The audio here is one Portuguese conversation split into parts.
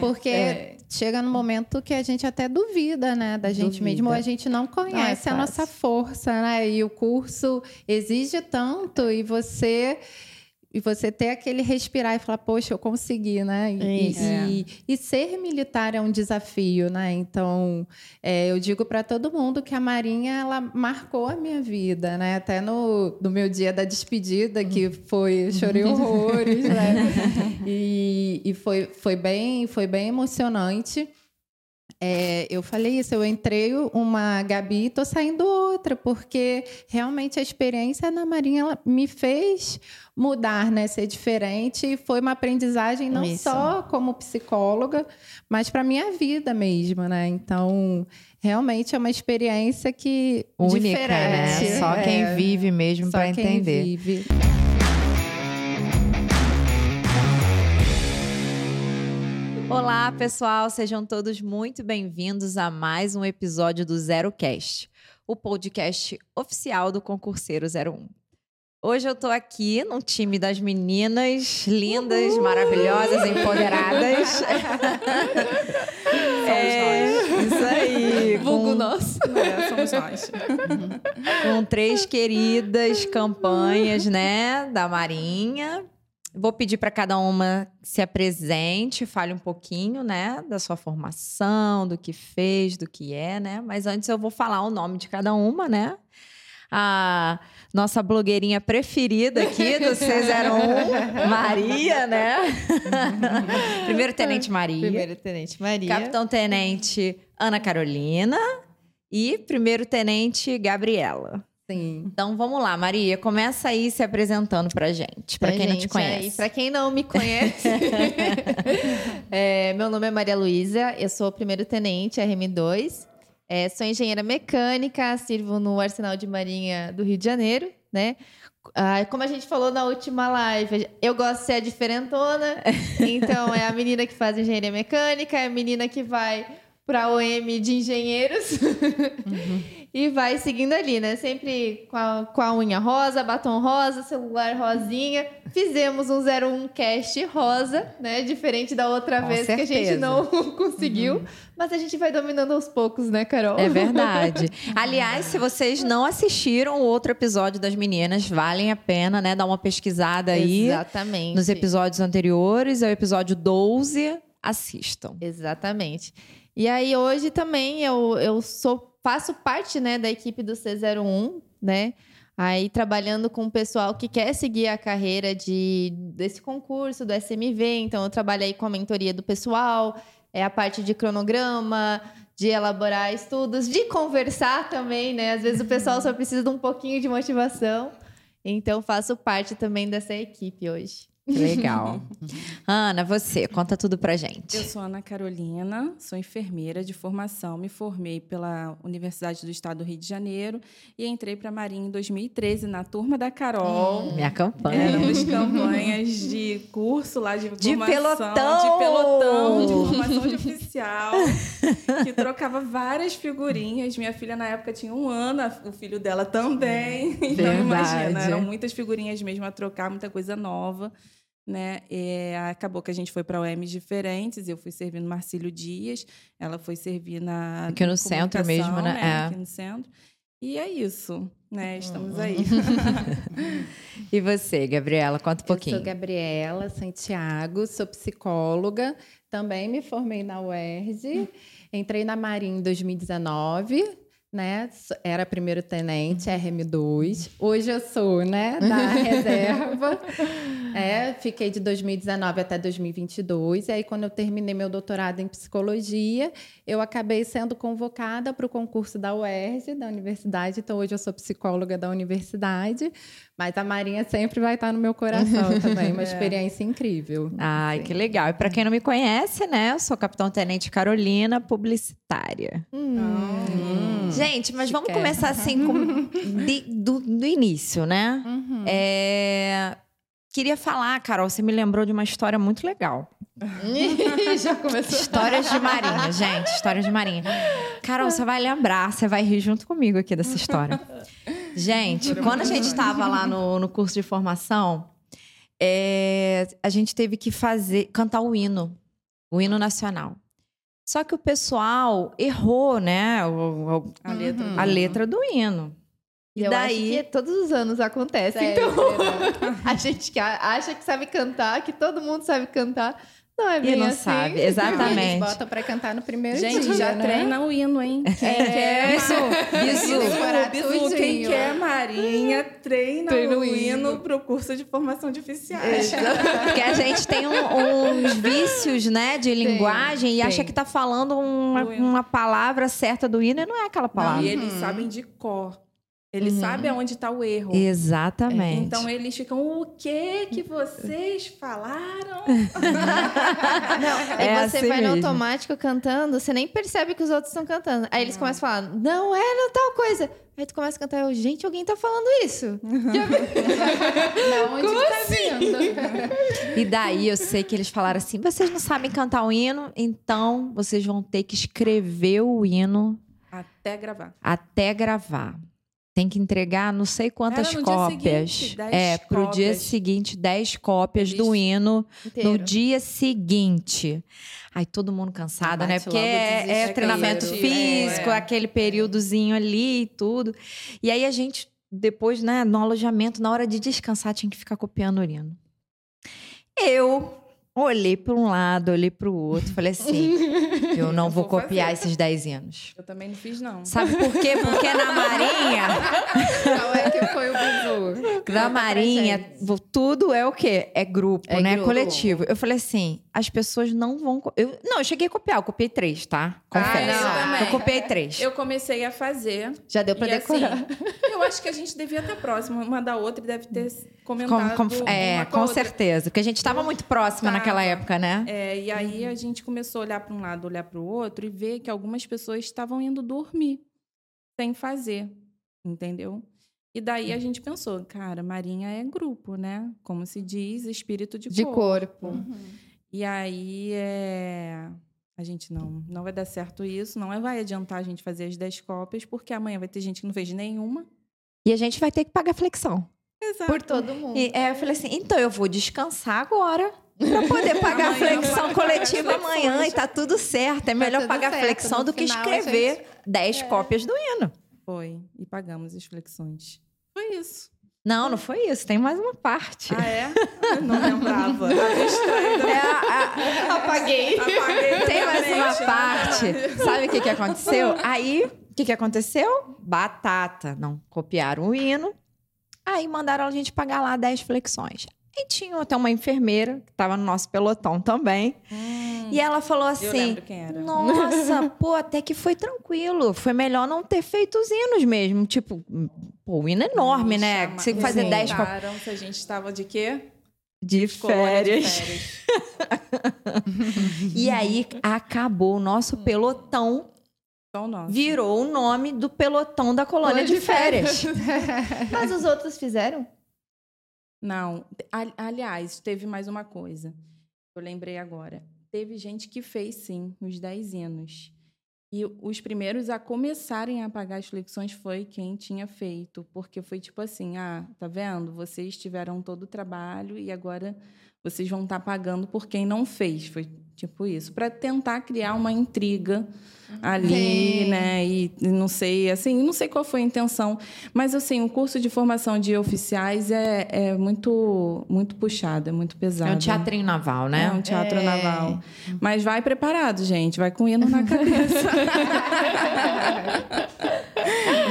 Porque é. chega no momento que a gente até duvida, né, da gente duvida. mesmo, ou a gente não conhece não é a nossa força, né? E o curso exige tanto e você e você ter aquele respirar e falar, poxa, eu consegui, né? E, e, e ser militar é um desafio, né? Então, é, eu digo para todo mundo que a Marinha, ela marcou a minha vida, né? Até no, no meu dia da despedida, que foi, chorei horrores, né? E, e foi, foi, bem, foi bem emocionante. É, eu falei isso, eu entrei uma Gabi e tô saindo outra, porque realmente a experiência na Marinha me fez mudar, né? Ser diferente. E foi uma aprendizagem não isso. só como psicóloga, mas para minha vida mesmo, né? Então, realmente é uma experiência que única, né? diferente. né? Só quem é, vive mesmo para entender. Vive. Olá, pessoal, sejam todos muito bem-vindos a mais um episódio do Zero Cast, o podcast oficial do Concurseiro 01. Hoje eu tô aqui no time das meninas lindas, Uhul. maravilhosas, empoderadas. é, Isso aí. Vulgo com... nosso. É, somos nós. Com três queridas campanhas, né, da Marinha Vou pedir para cada uma se apresente, fale um pouquinho, né, da sua formação, do que fez, do que é, né? Mas antes eu vou falar o nome de cada uma, né? A nossa blogueirinha preferida aqui do C01, Maria, né? Primeiro Tenente Maria. Primeiro Tenente Maria. Capitão Tenente Ana Carolina e Primeiro Tenente Gabriela. Sim. Então vamos lá, Maria, começa aí se apresentando pra gente, pra, quem gente, não te conhece. Aí, pra quem não me conhece, é, meu nome é Maria Luísa, eu sou primeiro tenente RM2, é, sou engenheira mecânica, sirvo no Arsenal de Marinha do Rio de Janeiro, né? Ah, como a gente falou na última live, eu gosto de ser a diferentona, então é a menina que faz engenharia mecânica, é a menina que vai para OM de engenheiros uhum. e vai seguindo ali, né? Sempre com a, com a unha rosa, batom rosa, celular rosinha. Fizemos um 01 cast rosa, né? Diferente da outra com vez certeza. que a gente não conseguiu. Uhum. Mas a gente vai dominando aos poucos, né, Carol? É verdade. Aliás, se vocês não assistiram o outro episódio das meninas, valem a pena, né? Dar uma pesquisada aí. Exatamente. Nos episódios anteriores, é o episódio 12. Assistam. Exatamente. E aí hoje também eu, eu sou faço parte né, da equipe do C01, né? Aí trabalhando com o pessoal que quer seguir a carreira de, desse concurso, do SMV. Então eu trabalho aí com a mentoria do pessoal, é a parte de cronograma, de elaborar estudos, de conversar também, né? Às vezes o pessoal só precisa de um pouquinho de motivação. Então faço parte também dessa equipe hoje. Legal. Ana, você, conta tudo pra gente. Eu sou Ana Carolina, sou enfermeira de formação, me formei pela Universidade do Estado do Rio de Janeiro e entrei para a Marinha em 2013 na turma da Carol. Hum, minha campanha. Éramos campanhas de curso lá de de formação, pelotão. de pelotão, de formação de oficial, que trocava várias figurinhas. Minha filha na época tinha um ano, o filho dela também. Então Verdade. imagina, eram muitas figurinhas mesmo a trocar, muita coisa nova né? É, acabou que a gente foi para OMs diferentes. Eu fui servir no Marcílio Dias, ela foi servir na. Aqui no centro mesmo, né? né? É. Aqui no centro. E é isso, né? Estamos aí. e você, Gabriela, conta um pouquinho. Eu sou Gabriela Santiago, sou psicóloga, também me formei na UERJ, entrei na Marinha em 2019 né? Era primeiro tenente, RM2. Hoje eu sou, né, da reserva. é, fiquei de 2019 até 2022. E aí, quando eu terminei meu doutorado em psicologia, eu acabei sendo convocada para o concurso da UERJ, da universidade. Então, hoje eu sou psicóloga da universidade. Mas a Marinha sempre vai estar no meu coração também. Uma é. experiência incrível. Ai, Sim. que legal. E para quem não me conhece, né? Eu sou capitão tenente Carolina, publicitária. Hum. Hum. Gente, mas vamos começar assim com, de, do, do, início, né? Uhum. É, queria falar, Carol, você me lembrou de uma história muito legal. Já começou. Histórias de Marinha, gente. Histórias de Marinha. Carol, você vai lembrar, você vai rir junto comigo aqui dessa história. Gente, quando a gente estava lá no, no curso de formação, é, a gente teve que fazer, cantar o hino. o hino nacional. Só que o pessoal errou, né? O, o, a, letra a letra do hino. E eu daí... acho que todos os anos acontece. Sério, então, a gente que acha que sabe cantar, que todo mundo sabe cantar. Não é bem e não assim. sabe, exatamente. Eles botam pra cantar no primeiro Gente, dia, já né? treina o hino, hein? Quem é. quer... Bisu, bisu, bisu, quem quer marinha, treina o hino pro curso de formação de oficiais. Porque a gente tem um, uns vícios, né, de linguagem tem, e tem. acha que tá falando uma, uma, palavra certa do hino e não é aquela palavra. Não, e eles hum. sabem de cor. Ele uhum. sabe aonde está o erro. Exatamente. Então eles ficam, o que que vocês falaram? não, é você assim vai mesmo. no automático cantando, você nem percebe que os outros estão cantando. Aí eles não. começam a falar, não é não tal coisa. Aí tu começa a cantar, eu, gente, alguém tá falando isso. Uhum. da onde Como tá assim? vindo? E daí eu sei que eles falaram assim: vocês não sabem cantar o hino, então vocês vão ter que escrever o hino. Até gravar. Até gravar. Tem que entregar não sei quantas cópias. Seguinte, é, pro cópias. dia seguinte, 10 cópias do hino inteiro. no dia seguinte. Aí todo mundo cansado, né? Porque é, é treinamento físico, é. aquele períodozinho ali e tudo. E aí a gente, depois, né, no alojamento, na hora de descansar, tinha que ficar copiando o hino. Eu Olhei para um lado, olhei para o outro, falei assim: eu não vou, vou copiar fazer. esses 10 anos. Eu também não fiz, não. Sabe por quê? Porque na Marinha. Qual é que foi o bizu? Na Marinha, tudo é o quê? É grupo, é né? Grupo. Coletivo. Eu falei assim: as pessoas não vão. Eu, não, eu cheguei a copiar, eu copiei três, tá? Confesso. Ah, não. Eu copiei três. Eu comecei a fazer. Já deu para decorar. Assim, eu acho que a gente devia estar próxima uma da outra e deve ter comentado. Com, com, é, com, com certeza. Porque a gente estava muito próxima tá. naquela época, né? É, e aí a gente começou a olhar para um lado, olhar para o outro e ver que algumas pessoas estavam indo dormir sem fazer, entendeu? E daí a gente pensou, cara, Marinha é grupo, né? Como se diz, espírito de, de corpo. corpo. Uhum. E aí é... a gente não, não vai dar certo isso, não vai adiantar a gente fazer as 10 cópias, porque amanhã vai ter gente que não fez nenhuma. E a gente vai ter que pagar flexão. Exato. Por todo mundo. E, é, eu falei assim, então eu vou descansar agora para poder pagar a flexão coletiva amanhã e tá tudo certo. É tá melhor pagar certo. flexão no do que escrever gente... 10 é. cópias do hino. Foi. E pagamos as flexões. Foi isso. Não, não foi isso. Tem mais uma parte. Ah, é? não lembrava. É, a, a, apaguei. apaguei. Tem mais uma parte. Sabe o que, que aconteceu? Aí, o que, que aconteceu? Batata. Não copiaram o hino. Aí mandaram a gente pagar lá 10 flexões. E tinha até uma enfermeira que estava no nosso pelotão também. Hum, e ela falou assim: Nossa, pô, até que foi tranquilo. Foi melhor não ter feito os hinos mesmo. Tipo, pô, o hino é enorme, né? Chama... Você fazer 10 dez... se a gente estava de quê? De férias. de férias. e aí acabou o nosso pelotão. Virou o nome do pelotão da colônia de, de, férias. férias. Mas os outros fizeram? Não. Aliás, teve mais uma coisa. Eu lembrei agora. Teve gente que fez, sim, os 10 hinos. E os primeiros a começarem a pagar as flexões foi quem tinha feito, porque foi tipo assim: ah, tá vendo? Vocês tiveram todo o trabalho e agora vocês vão estar tá pagando por quem não fez. Foi tipo isso, para tentar criar uma intriga ali, Sim. né? E não sei, assim, não sei qual foi a intenção, mas assim, o curso de formação de oficiais é, é muito muito puxado, é muito pesado. É um teatrinho naval, né? É um teatro é. naval. Mas vai preparado, gente, vai com hino na cabeça.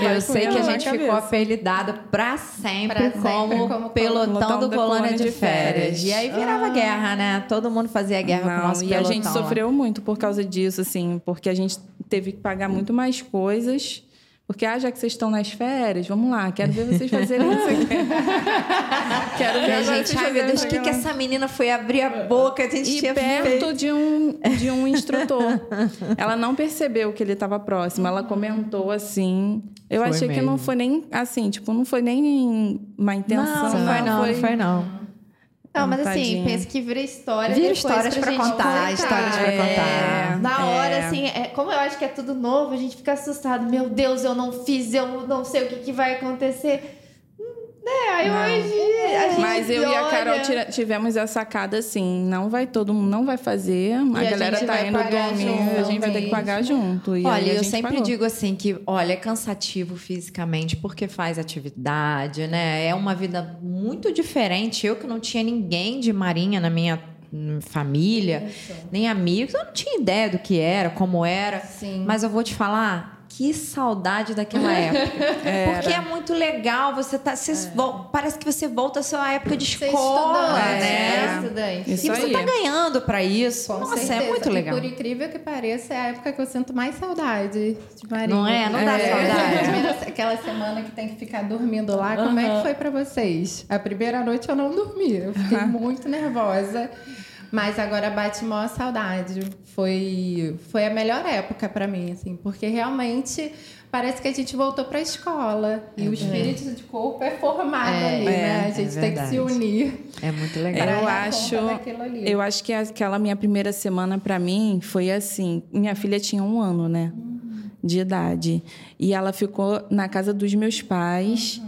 Eu sei que a gente ficou apelidada para sempre, pra sempre como pelotão do colônia de, de férias. férias. E aí virava ah. guerra, né? Todo mundo fazia guerra Não, com o nosso pelotão. A gente sofreu muito por causa disso, assim, porque a gente teve que pagar muito mais coisas. Porque, ah, já que vocês estão nas férias, vamos lá, quero ver vocês fazerem isso aqui. quero ver a gente, ai meu Deus, o que, que essa menina foi abrir a boca? A gente e tinha perto feito. de um, de um instrutor. ela não percebeu que ele estava próximo, ela comentou assim. Eu foi achei mesmo. que não foi nem assim, tipo, não foi nem uma intenção. Não, não foi não, foi... não foi não. Não, mas assim, pensa que vira história. Vira histórias pra, contar, contar, histórias pra contar. É, Na hora, é. assim, é, como eu acho que é tudo novo, a gente fica assustado. Meu Deus, eu não fiz, eu não sei o que, que vai acontecer. É, aí hoje. A gente Mas eu e a Carol olha... tira- tivemos a sacada assim: não vai todo mundo, não vai fazer. A a galera gente tá indo domingo, a gente vai ter que junto pagar junto. E aí Olha, a eu sempre pagou. digo assim que, olha, é cansativo fisicamente porque faz atividade, né? É uma vida muito diferente. Eu que não tinha ninguém de marinha na minha família, nem amigos, eu não tinha ideia do que era, como era. Sim. Mas eu vou te falar, que saudade daquela época. Porque é muito legal, você tá. você vol- Parece que você volta à sua época de Ser escola, né? né? Estudante. Isso E você aí. tá ganhando pra isso. Com Nossa, certeza. é muito E legal. por incrível que pareça, é a época que eu sinto mais saudade de Marinha. Não é? Não dá saudade? Aquela semana que tem que ficar dormindo lá, como é que foi pra vocês? A primeira noite eu não dormi, eu fiquei muito nervosa. Mas agora bate maior saudade. Foi, foi a melhor época pra mim, assim, porque realmente parece que a gente voltou pra escola. e o espírito de corpo é formado É, ali, né? A é gente tem que se unir. É muito É, legal. eu acho-. Eu acho que aquela minha primeira semana pra mim foi assim. Minha filha tinha um ano, né? De idade. E ela ficou na casa dos meus pais.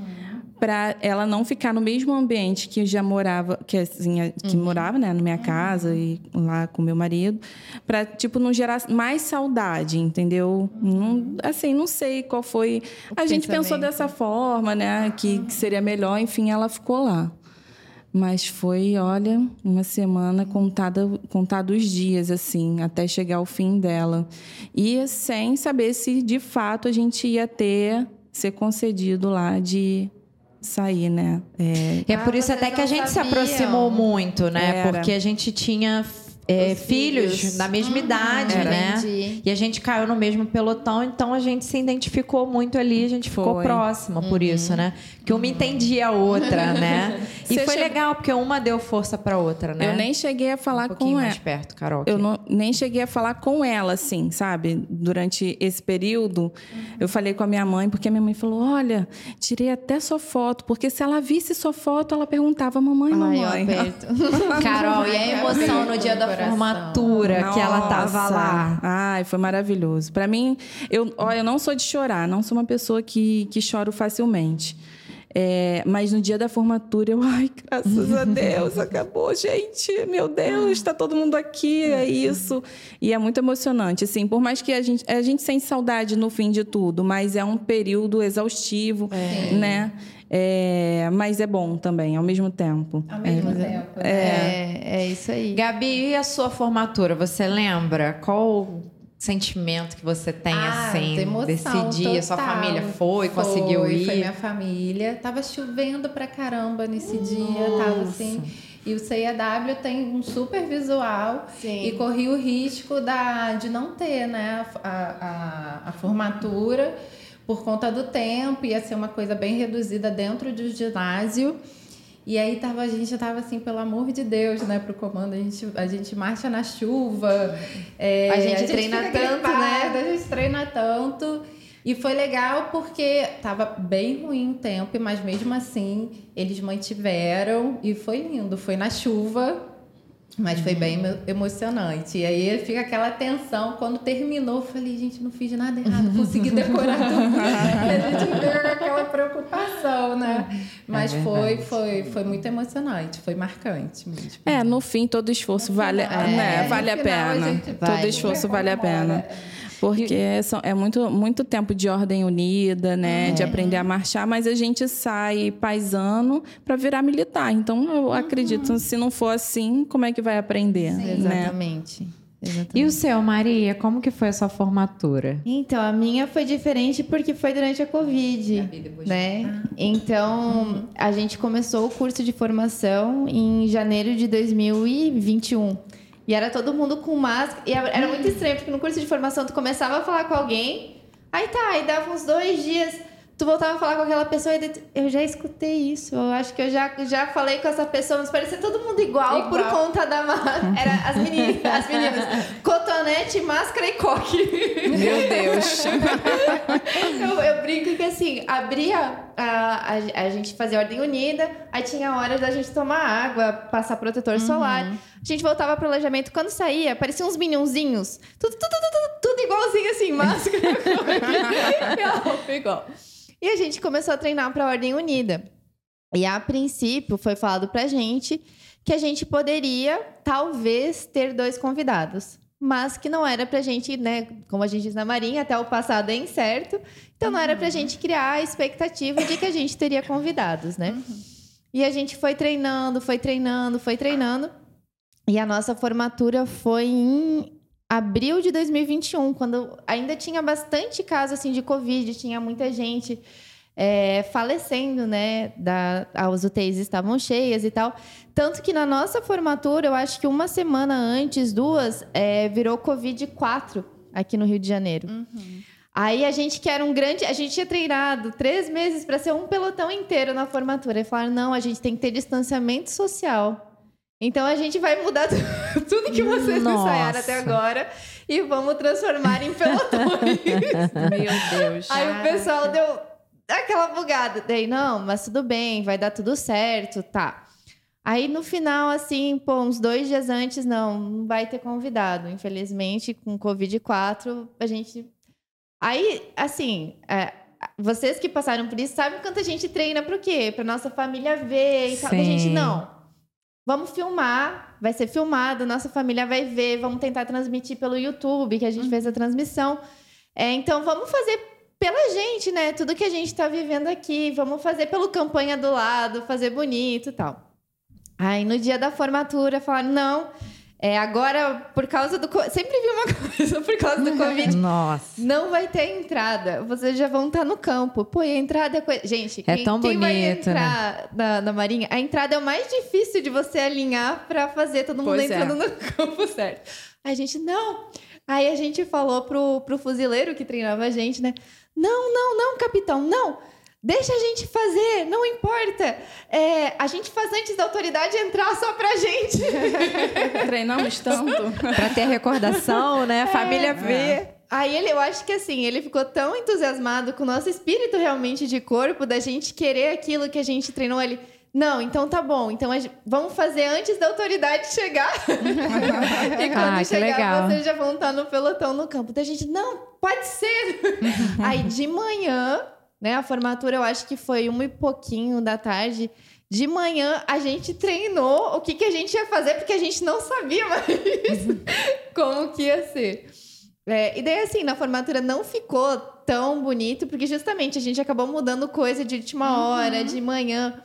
Pra ela não ficar no mesmo ambiente que já morava, que assim, que morava, né, na minha casa e lá com meu marido, Pra tipo não gerar mais saudade, entendeu? Não, assim, não sei qual foi. A gente pensou dessa forma, né, que, que seria melhor, enfim, ela ficou lá. Mas foi, olha, uma semana contada, contados dias, assim, até chegar ao fim dela. E sem saber se de fato a gente ia ter, ser concedido lá de sair, né? É, é por Ah, isso até que a gente se aproximou muito, né? Era. Porque a gente tinha é, Os filhos, filhos. da mesma idade, Era. né? Entendi. E a gente caiu no mesmo pelotão, então a gente se identificou muito ali, a gente ficou Foi. próxima por isso, né? Que uma entendia a outra, né? E Você foi legal, porque uma deu força pra outra, né? Eu nem cheguei a um falar pouquinho com ela. mais perto, Carol. Eu aqui. não, nem cheguei a falar com ela, assim, sabe? Durante esse período, eu falei com a minha mãe, porque a minha mãe falou: Olha, tirei até sua foto, porque se ela visse sua foto, ela perguntava: Mamãe, Ai, eu mamãe. aperto. Carol, e a emoção no dia da Formatura, que ela tava Nossa. lá. Ai, foi maravilhoso. Para mim, eu, ó, eu não sou de chorar, não sou uma pessoa que, que choro facilmente. É, mas no dia da formatura, eu, ai, graças a Deus, acabou, gente. Meu Deus, está todo mundo aqui, é isso. E é muito emocionante, assim, por mais que a gente, a gente sente saudade no fim de tudo, mas é um período exaustivo, né? É, mas é bom também, ao mesmo tempo. Ao mesmo tempo. né? É, é isso aí. Gabi, e a sua formatura? Você lembra? Qual o sentimento que você tem, Ah, assim, emoção desse dia? Sua total. família foi, conseguiu Foi, ir? Foi minha família. Tava chovendo pra caramba nesse dia, tava assim. E o CIAW tem um super visual Sim. e corri o risco da, de não ter né, a, a, a formatura por conta do tempo, ia ser uma coisa bem reduzida dentro do ginásio. E aí tava, a gente tava assim, pelo amor de Deus, né, pro comando. A gente, a gente marcha na chuva. é, A gente treina fica tanto, né? gripada, A gente treina tanto. E foi legal porque tava bem ruim o tempo, mas mesmo assim eles mantiveram e foi lindo. Foi na chuva, mas foi bem emo- emocionante. E aí fica aquela tensão. Quando terminou, eu falei, gente, não fiz nada errado, consegui decorar tudo. e a gente com aquela preocupação, né? Mas foi, verdade. foi, foi muito emocionante, foi marcante mesmo. É, no fim, todo esforço vale, final, né, é, vale a pena. Todo vale. esforço vale a pena. Porque são- é muito, muito tempo de ordem unida, né? De aprender a marchar, mas a gente sai paisano para virar militar. Então, eu acredito, se não for assim, como é que vai aprender? Né? Exatamente. Exatamente. E o seu, Maria, como que foi a sua formatura? Então, a minha foi diferente porque foi durante a Covid, né? Então, a gente começou o curso de formação em janeiro de 2021. E era todo mundo com máscara. E era muito estranho, porque no curso de formação tu começava a falar com alguém, aí tá, aí dava uns dois dias, tu voltava a falar com aquela pessoa e tu- eu já escutei isso. Eu acho que eu já, já falei com essa pessoa, mas parecia todo mundo igual, por Igual. conta da máscara. Era as meninas, as meninas. Cotonete, máscara e coque. Meu Deus. Eu, eu brinco que assim, abria a, a, a gente fazia ordem unida, aí tinha hora da gente tomar água, passar protetor solar. A gente voltava pro alojamento, quando saía, pareciam uns minhãozinhos. Tudo, tudo, tudo, tudo, tudo igualzinho assim, máscara. roupa igual. E a gente começou a treinar pra ordem unida. E a princípio foi falado pra gente que a gente poderia, talvez, ter dois convidados. Mas que não era pra gente, né? Como a gente diz na Marinha, até o passado é incerto. Então não era pra uhum. gente criar a expectativa de que a gente teria convidados, né? Uhum. E a gente foi treinando, foi treinando, foi treinando. E a nossa formatura foi em abril de 2021, quando ainda tinha bastante caso assim de Covid, tinha muita gente é, falecendo, né? Da, as UTIs estavam cheias e tal. Tanto que na nossa formatura, eu acho que uma semana antes, duas, é, virou Covid-4 aqui no Rio de Janeiro. Uhum. Aí a gente que era um grande. A gente tinha treinado três meses para ser um pelotão inteiro na formatura. E falaram: não, a gente tem que ter distanciamento social. Então a gente vai mudar tudo que vocês Nossa. ensaiaram até agora e vamos transformar em pelotões. Meu Deus. Aí o pessoal deu aquela bugada. Daí, não, mas tudo bem, vai dar tudo certo, tá. Aí no final, assim, pô, uns dois dias antes, não, não vai ter convidado. Infelizmente, com Covid-4, a gente. Aí, assim, é, vocês que passaram por isso sabem quanto a gente treina para o quê? Para nossa família ver e tal. A gente, não. Vamos filmar, vai ser filmado, nossa família vai ver, vamos tentar transmitir pelo YouTube, que a gente uhum. fez a transmissão. É, então, vamos fazer pela gente, né? Tudo que a gente está vivendo aqui, vamos fazer pelo campanha do lado, fazer bonito e tal. Aí no dia da formatura falaram: não, é, agora, por causa do. Sempre vi uma coisa, por causa do Covid. Nossa. Não vai ter entrada. Vocês já vão estar no campo. Pô, e a entrada é coisa. Gente, é quem, tão quem bonito, vai né? entrar né? na, na Marinha, a entrada é o mais difícil de você alinhar para fazer todo mundo pois é. entrando é. no campo certo. A gente, não. Aí a gente falou pro, pro fuzileiro que treinava a gente, né? Não, não, não, capitão, não. Deixa a gente fazer, não importa. É, a gente faz antes da autoridade entrar só pra gente. Treinamos tanto. pra ter recordação, né? A é, família ver. É. Aí ele, eu acho que assim, ele ficou tão entusiasmado com o nosso espírito realmente de corpo, da gente querer aquilo que a gente treinou. Ele, não, então tá bom. Então gente, vamos fazer antes da autoridade chegar. e quando ah, chegar, vocês já vão estar no pelotão no campo. Da gente, não, pode ser. Aí de manhã, né? A formatura eu acho que foi uma e pouquinho da tarde. De manhã a gente treinou o que, que a gente ia fazer, porque a gente não sabia mais como que ia ser. É, e daí, assim, na formatura não ficou tão bonito, porque justamente a gente acabou mudando coisa de última hora, uhum. de manhã.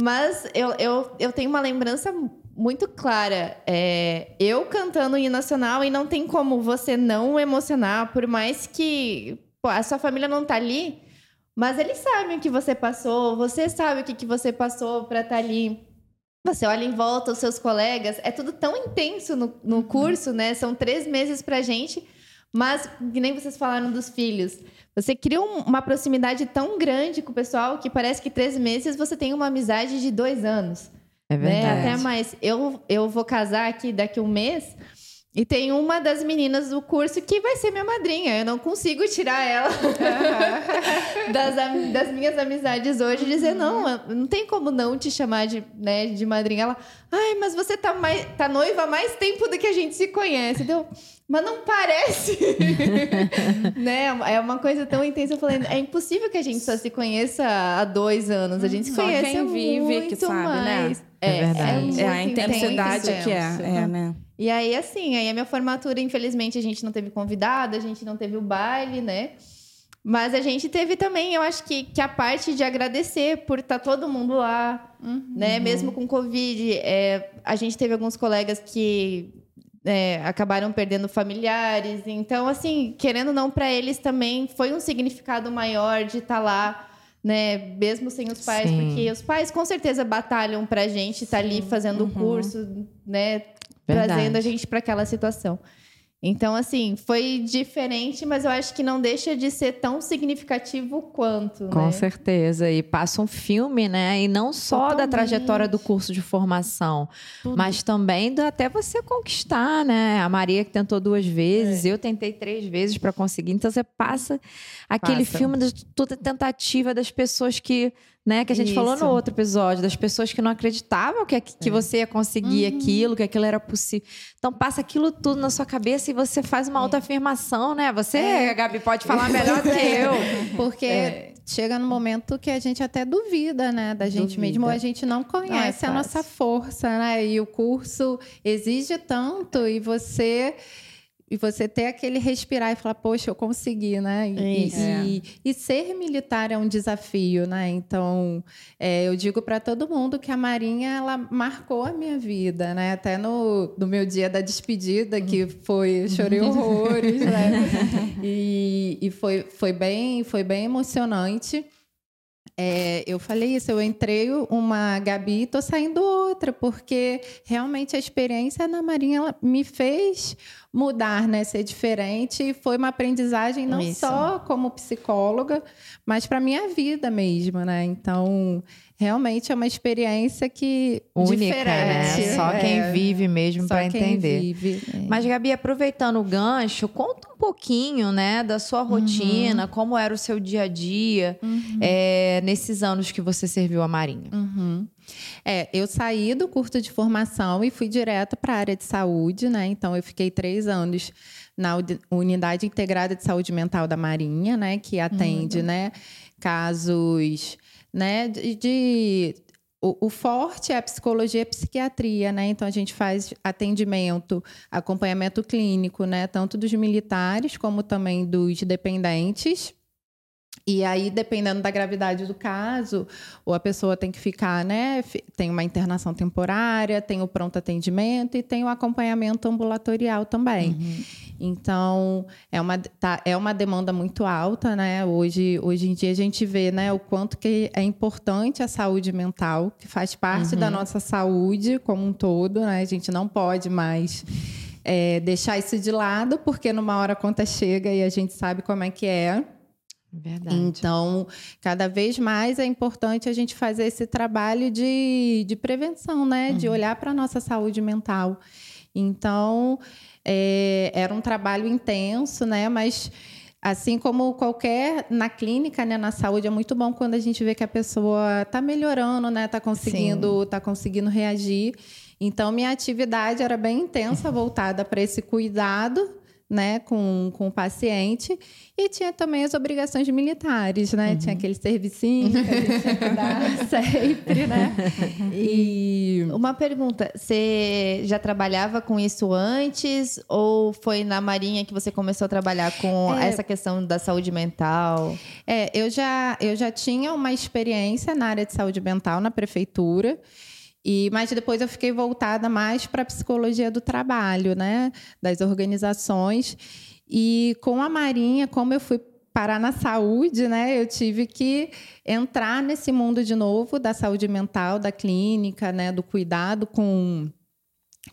Mas eu, eu, eu tenho uma lembrança muito clara. É, eu cantando em nacional e não tem como você não emocionar, por mais que pô, a sua família não tá ali, mas eles sabem o que você passou, você sabe o que, que você passou para estar tá ali. Você olha em volta, os seus colegas, é tudo tão intenso no, no uhum. curso, né? São três meses pra gente, mas que nem vocês falaram dos filhos. Você cria um, uma proximidade tão grande com o pessoal que parece que três meses você tem uma amizade de dois anos. É verdade. Né? Até mais. Eu, eu vou casar aqui daqui a um mês. E tem uma das meninas do curso que vai ser minha madrinha. Eu não consigo tirar ela das, das, minhas amizades hoje e dizer, não, não tem como não te chamar de, né, de madrinha. Ela, ai, mas você tá, mais, tá noiva há mais tempo do que a gente se conhece. Deu, mas não parece. né? É uma coisa tão intensa. Eu falei, é impossível que a gente só se conheça há dois anos. A gente se conhece quem vive muito que sabe, né? mais. né? É, é verdade. É, é a intensidade que é, é, né? E aí, assim, aí a minha formatura, infelizmente, a gente não teve convidado, a gente não teve o baile, né? Mas a gente teve também, eu acho que, que a parte de agradecer por estar tá todo mundo lá, uhum. né? Mesmo com Covid. É, a gente teve alguns colegas que é, acabaram perdendo familiares. Então, assim, querendo ou não, para eles também foi um significado maior de estar tá lá, né? Mesmo sem os pais, Sim. porque os pais com certeza batalham para a gente estar tá ali fazendo o uhum. curso, né? Verdade. Trazendo a gente para aquela situação. Então, assim, foi diferente, mas eu acho que não deixa de ser tão significativo quanto. Com né? certeza. E passa um filme, né? E não só Totalmente. da trajetória do curso de formação, Tudo. mas também do até você conquistar, né? A Maria que tentou duas vezes, é. eu tentei três vezes para conseguir. Então você passa aquele passa. filme de toda tentativa das pessoas que né? Que a gente Isso. falou no outro episódio, das pessoas que não acreditavam que, que é. você ia conseguir uhum. aquilo, que aquilo era possível. Então passa aquilo tudo na sua cabeça e você faz uma é. autoafirmação, né? Você, é. Gabi, pode falar melhor do que eu. Porque é. chega no momento que a gente até duvida, né, da gente duvida. mesmo, a gente não conhece não é a nossa força, né? E o curso exige tanto e você e você ter aquele respirar e falar, poxa, eu consegui, né? E, e, e ser militar é um desafio, né? Então, é, eu digo para todo mundo que a Marinha, ela marcou a minha vida, né? Até no, no meu dia da despedida, que foi, chorei horrores, né? E, e foi, foi, bem, foi bem emocionante. É, eu falei isso, eu entrei uma Gabi e tô saindo outra, porque realmente a experiência na Marinha me fez mudar, né? Ser diferente. E foi uma aprendizagem não isso. só como psicóloga, mas para minha vida mesmo, né? Então, realmente é uma experiência que única, né? diferente. né? Só é, quem vive mesmo para entender. Vive, é. Mas Gabi, aproveitando o gancho, conta um pouquinho, né, da sua uhum. rotina, uhum. como era o seu dia a dia uhum. é, nesses anos que você serviu a Marinha. Uhum. É, eu saí do curso de formação e fui direto para a área de saúde, né? Então eu fiquei três anos na unidade integrada de saúde mental da Marinha, né? Que atende, uhum. né? Casos né? De, de o, o, forte é a psicologia e a psiquiatria, né? Então a gente faz atendimento, acompanhamento clínico, né? Tanto dos militares como também dos dependentes. E aí, dependendo da gravidade do caso, ou a pessoa tem que ficar, né? Tem uma internação temporária, tem o pronto atendimento e tem o acompanhamento ambulatorial também. Uhum. Então, é uma, tá, é uma demanda muito alta, né? Hoje, hoje em dia a gente vê né, o quanto que é importante a saúde mental, que faz parte uhum. da nossa saúde como um todo, né? A gente não pode mais. É, deixar isso de lado, porque numa hora a conta chega e a gente sabe como é que é. Verdade. Então, cada vez mais é importante a gente fazer esse trabalho de, de prevenção, né? Uhum. De olhar para a nossa saúde mental. Então, é, era um trabalho intenso, né? Mas assim como qualquer na clínica, né, na saúde é muito bom quando a gente vê que a pessoa está melhorando, né, está conseguindo, Sim. tá conseguindo reagir. Então minha atividade era bem intensa, voltada para esse cuidado né, com, com o paciente. E tinha também as obrigações militares, né? Uhum. Tinha aquele servicinho que a gente tinha que dar sempre, né? E... Uma pergunta, você já trabalhava com isso antes? Ou foi na Marinha que você começou a trabalhar com é... essa questão da saúde mental? É, eu já, eu já tinha uma experiência na área de saúde mental na prefeitura. E, mas depois eu fiquei voltada mais para a psicologia do trabalho, né? Das organizações. E com a Marinha, como eu fui parar na saúde, né? Eu tive que entrar nesse mundo de novo da saúde mental, da clínica, né? Do cuidado com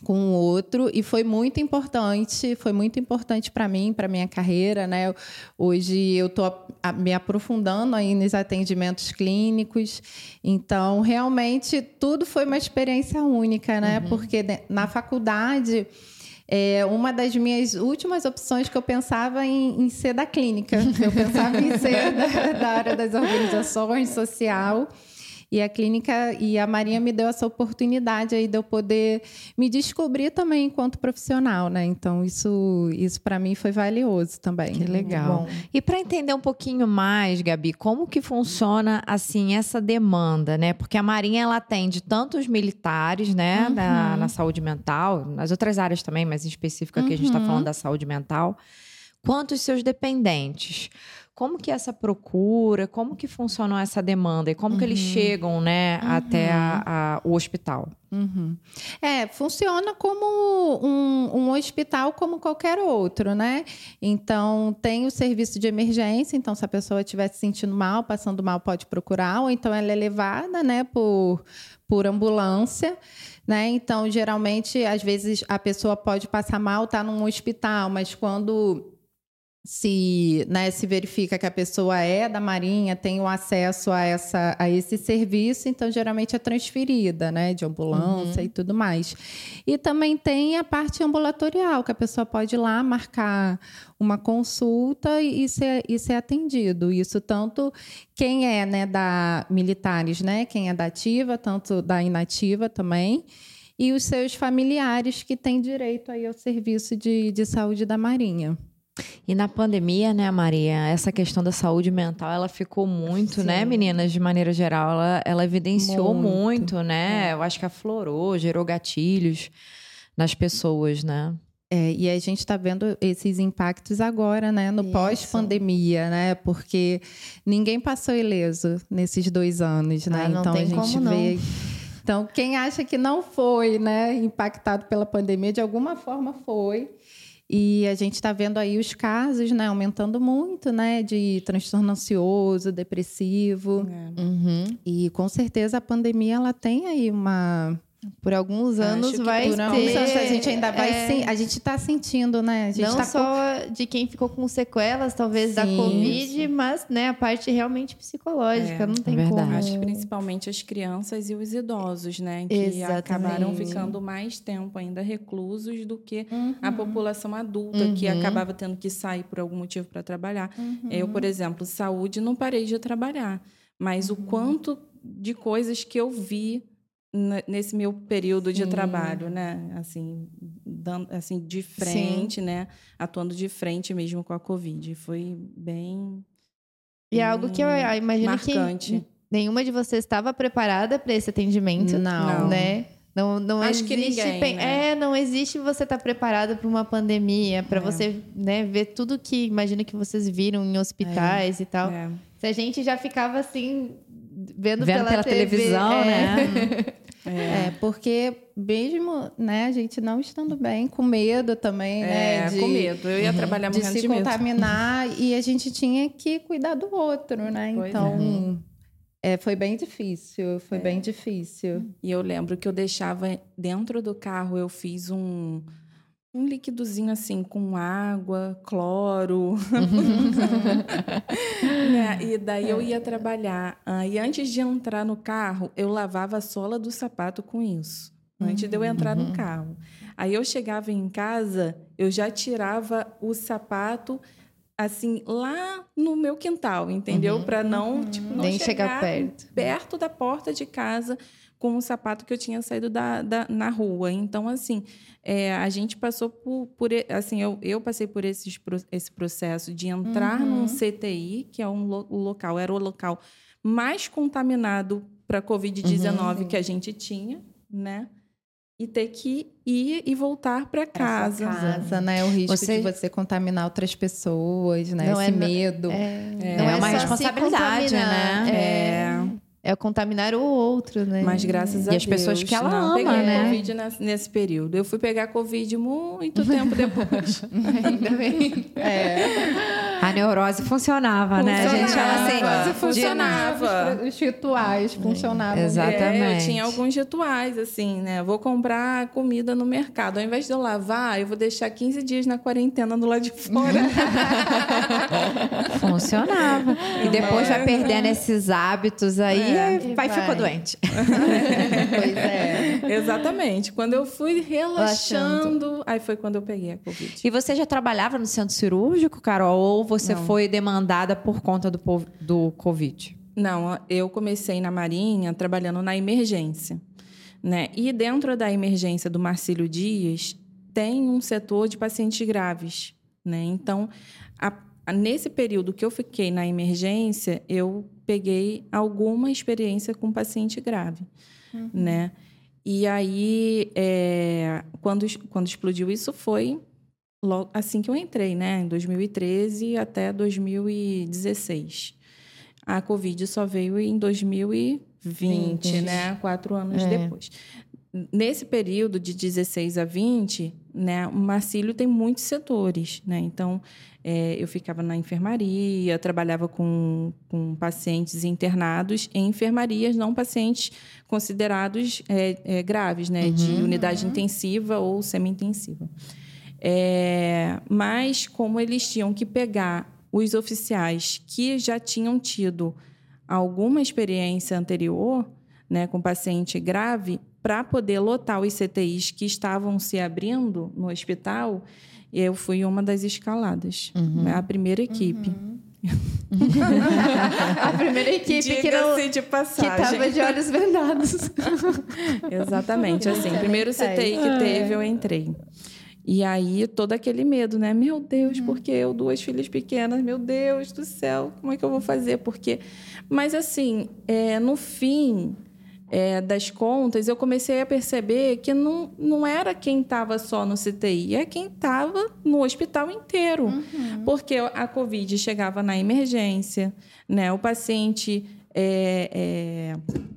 com o outro e foi muito importante, foi muito importante para mim, para minha carreira, né? Hoje eu estou me aprofundando aí nos atendimentos clínicos, então realmente tudo foi uma experiência única, né? Uhum. Porque na faculdade é uma das minhas últimas opções que eu pensava em, em ser da clínica, eu pensava em ser da, da área das organizações social. E a clínica e a Marinha me deu essa oportunidade aí de eu poder me descobrir também enquanto profissional, né? Então isso isso para mim foi valioso também. Que legal. Bom. E para entender um pouquinho mais, Gabi, como que funciona assim essa demanda, né? Porque a Marinha ela atende tanto os militares, né, uhum. na, na, saúde mental, nas outras áreas também, mas em específico aqui uhum. a gente está falando da saúde mental, quanto os seus dependentes. Como que essa procura, como que funciona essa demanda e como uhum. que eles uhum. chegam, né, uhum. até a, a, o hospital? Uhum. É, funciona como um, um, hospital como qualquer outro, né? Então, tem o serviço de emergência, então se a pessoa estiver se sentindo mal, passando mal, pode procurar, ou então ela é levada, né, por, por ambulância. Né? Então, geralmente, às vezes a pessoa pode passar mal, tá num hospital, mas quando se, né, se verifica que a pessoa é da Marinha, tem o acesso a, essa, a esse serviço, então geralmente é transferida, né, de ambulância uhum. e tudo mais. E também tem a parte ambulatorial, que a pessoa pode ir lá marcar uma consulta e, ser, e ser atendido. Isso tanto quem é né, da militares, né, quem é da ativa, tanto da inativa também e os seus familiares que têm direito aí ao serviço de, de saúde da Marinha. E na pandemia, né, Maria, essa questão da saúde mental, ela ficou muito, né, Sim. né, meninas, de maneira geral, ela, ela evidenciou muito, muito né? É. Eu acho que aflorou, gerou gatilhos nas pessoas, né? É, e a gente está vendo esses impactos agora, né, no pós-pandemia, né? Porque ninguém passou ileso nesses dois anos, né? Ah, então a gente vê. Então, quem acha que não foi, né, impactado pela pandemia, de alguma forma foi. E a gente está vendo aí os casos, né, aumentando muito, né, de transtorno ansioso, depressivo. É. Uhum. E com certeza a pandemia ela tem aí uma por alguns anos vai por ter. Anos, a gente ainda vai é... sim, a gente está sentindo, né? Não tá só com... de quem ficou com sequelas, talvez sim, da Covid, sim. mas né, a parte realmente psicológica, é, não tem verdade. como. Acho principalmente as crianças e os idosos, né? Que Exatamente. acabaram ficando mais tempo ainda reclusos do que uhum. a população adulta, uhum. que acabava tendo que sair por algum motivo para trabalhar. Uhum. Eu, por exemplo, saúde, não parei de trabalhar. Mas o uhum. quanto de coisas que eu vi nesse meu período Sim. de trabalho, né? Assim, dando, assim de frente, Sim. né? Atuando de frente mesmo com a Covid. Foi bem. E é algo que eu imagino marcante. que nenhuma de vocês estava preparada para esse atendimento, não, né? Não, não Acho existe. Que ninguém, né? É, não existe você estar tá preparado para uma pandemia, para é. você né, ver tudo que imagina que vocês viram em hospitais é. e tal. É. Se a gente já ficava assim vendo, vendo pela, pela TV, televisão, é. né? É. é. porque mesmo, né, a gente não estando bem, com medo também, né? É, de, com medo. Eu ia uhum. trabalhar de se de contaminar e a gente tinha que cuidar do outro, né? Pois então, é. é. foi bem difícil, foi é. bem difícil. E eu lembro que eu deixava dentro do carro, eu fiz um um líquidozinho assim com água, cloro. né? E daí eu ia trabalhar. Ah, e antes de entrar no carro, eu lavava a sola do sapato com isso. Antes de eu entrar no uhum. carro. Aí eu chegava em casa, eu já tirava o sapato assim lá no meu quintal, entendeu? Uhum. Para não, uhum. tipo, não Nem chegar, chegar perto. perto da porta de casa com o sapato que eu tinha saído da, da na rua. Então, assim, é, a gente passou por, por assim, eu, eu passei por esses, esse processo de entrar uhum. num CTI, que é um lo, o local, era o local mais contaminado para Covid-19 uhum. que a gente tinha, né? E ter que ir e voltar para casa. casa, né? O risco você... de você contaminar outras pessoas, né? Não Esse é, medo. É, é, não é, é uma responsabilidade, né? É é contaminar o outro, né? Mas graças a Deus. E as pessoas que ela não ama, peguei né? Covid nesse período. Eu fui pegar Covid muito tempo depois. Ainda bem. É. A neurose funcionava, funcionava, né? A gente chama assim. funcionava. Os rituais funcionavam. Exatamente. É, eu tinha alguns rituais, assim, né? Vou comprar comida no mercado. Ao invés de eu lavar, eu vou deixar 15 dias na quarentena do lado de fora. funcionava. E depois vai perdendo esses hábitos aí, é, vai, vai ficou doente. pois é. Exatamente. Quando eu fui relaxando, aí foi quando eu peguei a Covid. E você já trabalhava no centro cirúrgico, Carol? Ou você Não. foi demandada por conta do, do Covid? Não, eu comecei na Marinha trabalhando na emergência. Né? E dentro da emergência do Marcílio Dias, tem um setor de pacientes graves. Né? Então, a, a, nesse período que eu fiquei na emergência, eu peguei alguma experiência com paciente grave. Uhum. Né? E aí, é, quando, quando explodiu isso, foi logo assim que eu entrei, né? Em 2013 até 2016. A Covid só veio em 2020, Sim, né? Quatro anos é. depois. Nesse período de 16 a 20, né, o Marcílio tem muitos setores, né? Então, é, eu ficava na enfermaria, trabalhava com, com pacientes internados em enfermarias, não pacientes considerados é, é, graves, né? Uhum, de unidade uhum. intensiva ou semi-intensiva. É, mas como eles tinham que pegar os oficiais que já tinham tido alguma experiência anterior né, com paciente grave, para poder lotar os CTIs que estavam se abrindo no hospital, eu fui uma das escaladas. Uhum. A primeira equipe. Uhum. a primeira equipe que não de passagem. que estava de olhos vendados. Exatamente, assim, primeiro CTI que teve eu entrei. E aí, todo aquele medo, né? Meu Deus, uhum. porque eu, duas filhas pequenas, meu Deus do céu, como é que eu vou fazer? Porque. Mas, assim, é, no fim é, das contas, eu comecei a perceber que não, não era quem estava só no CTI, é quem estava no hospital inteiro. Uhum. Porque a Covid chegava na emergência, né? O paciente. É, é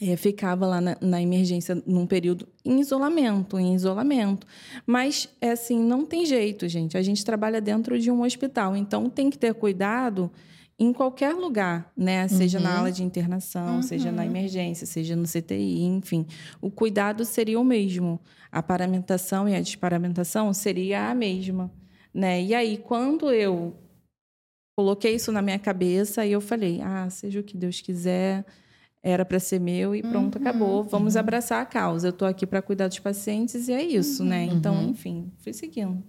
é, ficava lá na, na, emergência num período em isolamento, em isolamento. Mas, é assim, não tem jeito, gente. A gente trabalha dentro de um hospital, então tem que ter cuidado em qualquer lugar, né? Seja uhum. na ala de internação, uhum. seja na emergência, seja no CTI, enfim. O cuidado seria o mesmo. A paramentação e a desparamentação seria a mesma, né? E aí, quando eu coloquei isso na minha cabeça, aí eu falei: ah, seja o que Deus quiser era para ser meu e pronto, uhum, acabou. Vamos uhum. abraçar a causa. Eu estou aqui para cuidar dos pacientes e é isso, né? uhum, né? Então, uhum. enfim, fui seguindo.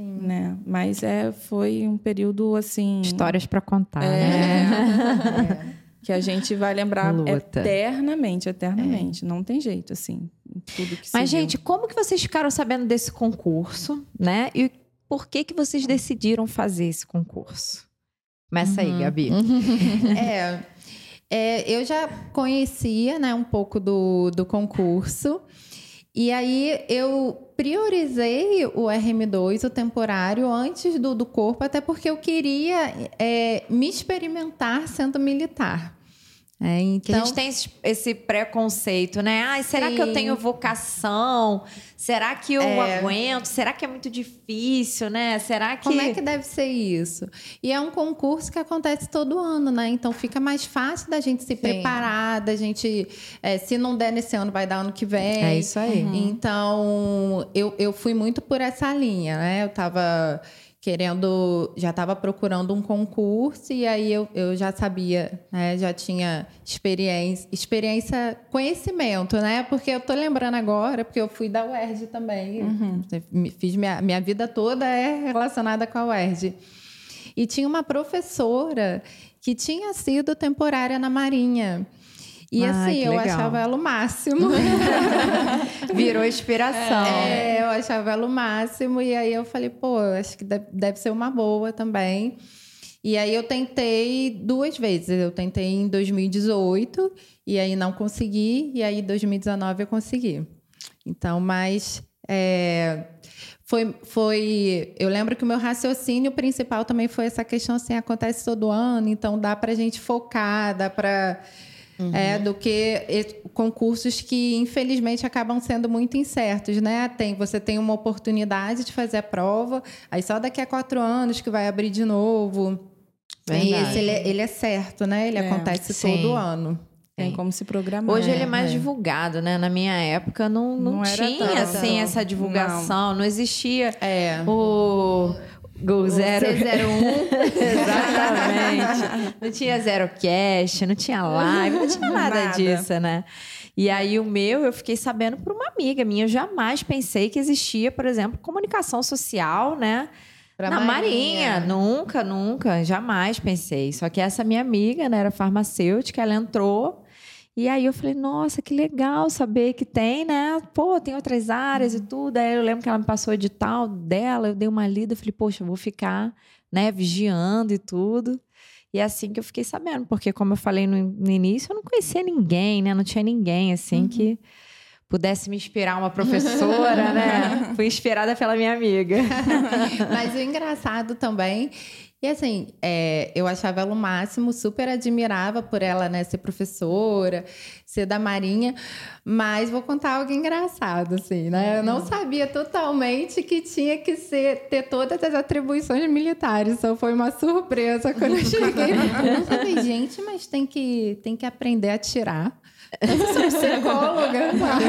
Sim. Né? Mas é, foi um período assim. Histórias para contar, é, né? É. Que a gente vai lembrar Luta. eternamente, eternamente. É. Não tem jeito, assim. Tudo que Mas, gente, como que vocês ficaram sabendo desse concurso, né? E por que que vocês decidiram fazer esse concurso? Começa aí, uhum. Gabi. é, é, eu já conhecia né, um pouco do, do concurso. E aí eu priorizei o RM2, o temporário, antes do, do corpo, até porque eu queria é, me experimentar sendo militar. É, então... a gente tem esse, esse preconceito, né? Ah, será Sim. que eu tenho vocação? Será que eu é... aguento? Será que é muito difícil, né? Será que. Como é que deve ser isso? E é um concurso que acontece todo ano, né? Então fica mais fácil da gente se Sim. preparar, da gente. É, se não der nesse ano, vai dar ano que vem. É isso aí. Uhum. Então, eu, eu fui muito por essa linha, né? Eu tava querendo, já estava procurando um concurso e aí eu, eu já sabia, né, já tinha experiência, experiência, conhecimento, né? Porque eu tô lembrando agora, porque eu fui da UERJ também, uhum. fiz minha, minha vida toda é relacionada com a UERJ. E tinha uma professora que tinha sido temporária na Marinha. E assim, eu legal. achava ela o máximo. Virou inspiração. É, eu achava ela o máximo. E aí eu falei, pô, acho que deve ser uma boa também. E aí eu tentei duas vezes. Eu tentei em 2018 e aí não consegui. E aí em 2019 eu consegui. Então, mas é, foi, foi. Eu lembro que o meu raciocínio principal também foi essa questão assim: acontece todo ano, então dá para a gente focar, dá para Uhum. É, do que concursos que, infelizmente, acabam sendo muito incertos, né? Tem, você tem uma oportunidade de fazer a prova, aí só daqui a quatro anos que vai abrir de novo. Verdade. E esse, ele, é, ele é certo, né? Ele é, acontece sim. todo ano. Tem como se programar. Hoje ele é mais é. divulgado, né? Na minha época não, não, não tinha assim essa divulgação, não, não existia é. o Gol zero. C01. Exatamente. não tinha zero cash, não tinha live, não tinha nada, nada, disso, né? E aí o meu eu fiquei sabendo por uma amiga minha. Eu jamais pensei que existia, por exemplo, comunicação social, né? Pra Na Marinha. Marinha. Nunca, nunca, jamais pensei. Só que essa minha amiga, né, era farmacêutica, ela entrou e aí eu falei, nossa, que legal saber que tem, né? Pô, tem outras áreas e uhum. tudo. Aí eu lembro que ela me passou o edital dela, eu dei uma lida, eu falei, poxa, eu vou ficar, né, vigiando e tudo. E é assim que eu fiquei sabendo, porque como eu falei no, no início, eu não conhecia ninguém, né? Não tinha ninguém assim uhum. que pudesse me inspirar uma professora, né? Fui inspirada pela minha amiga. Mas o engraçado também e assim, é, eu achava ela o máximo, super admirava por ela né, ser professora, ser da Marinha, mas vou contar algo engraçado, assim, né? Eu não uhum. sabia totalmente que tinha que ser, ter todas as atribuições militares, só foi uma surpresa quando eu cheguei. Eu falei, gente, mas tem que, tem que aprender a tirar. Eu sou psicóloga, sabe?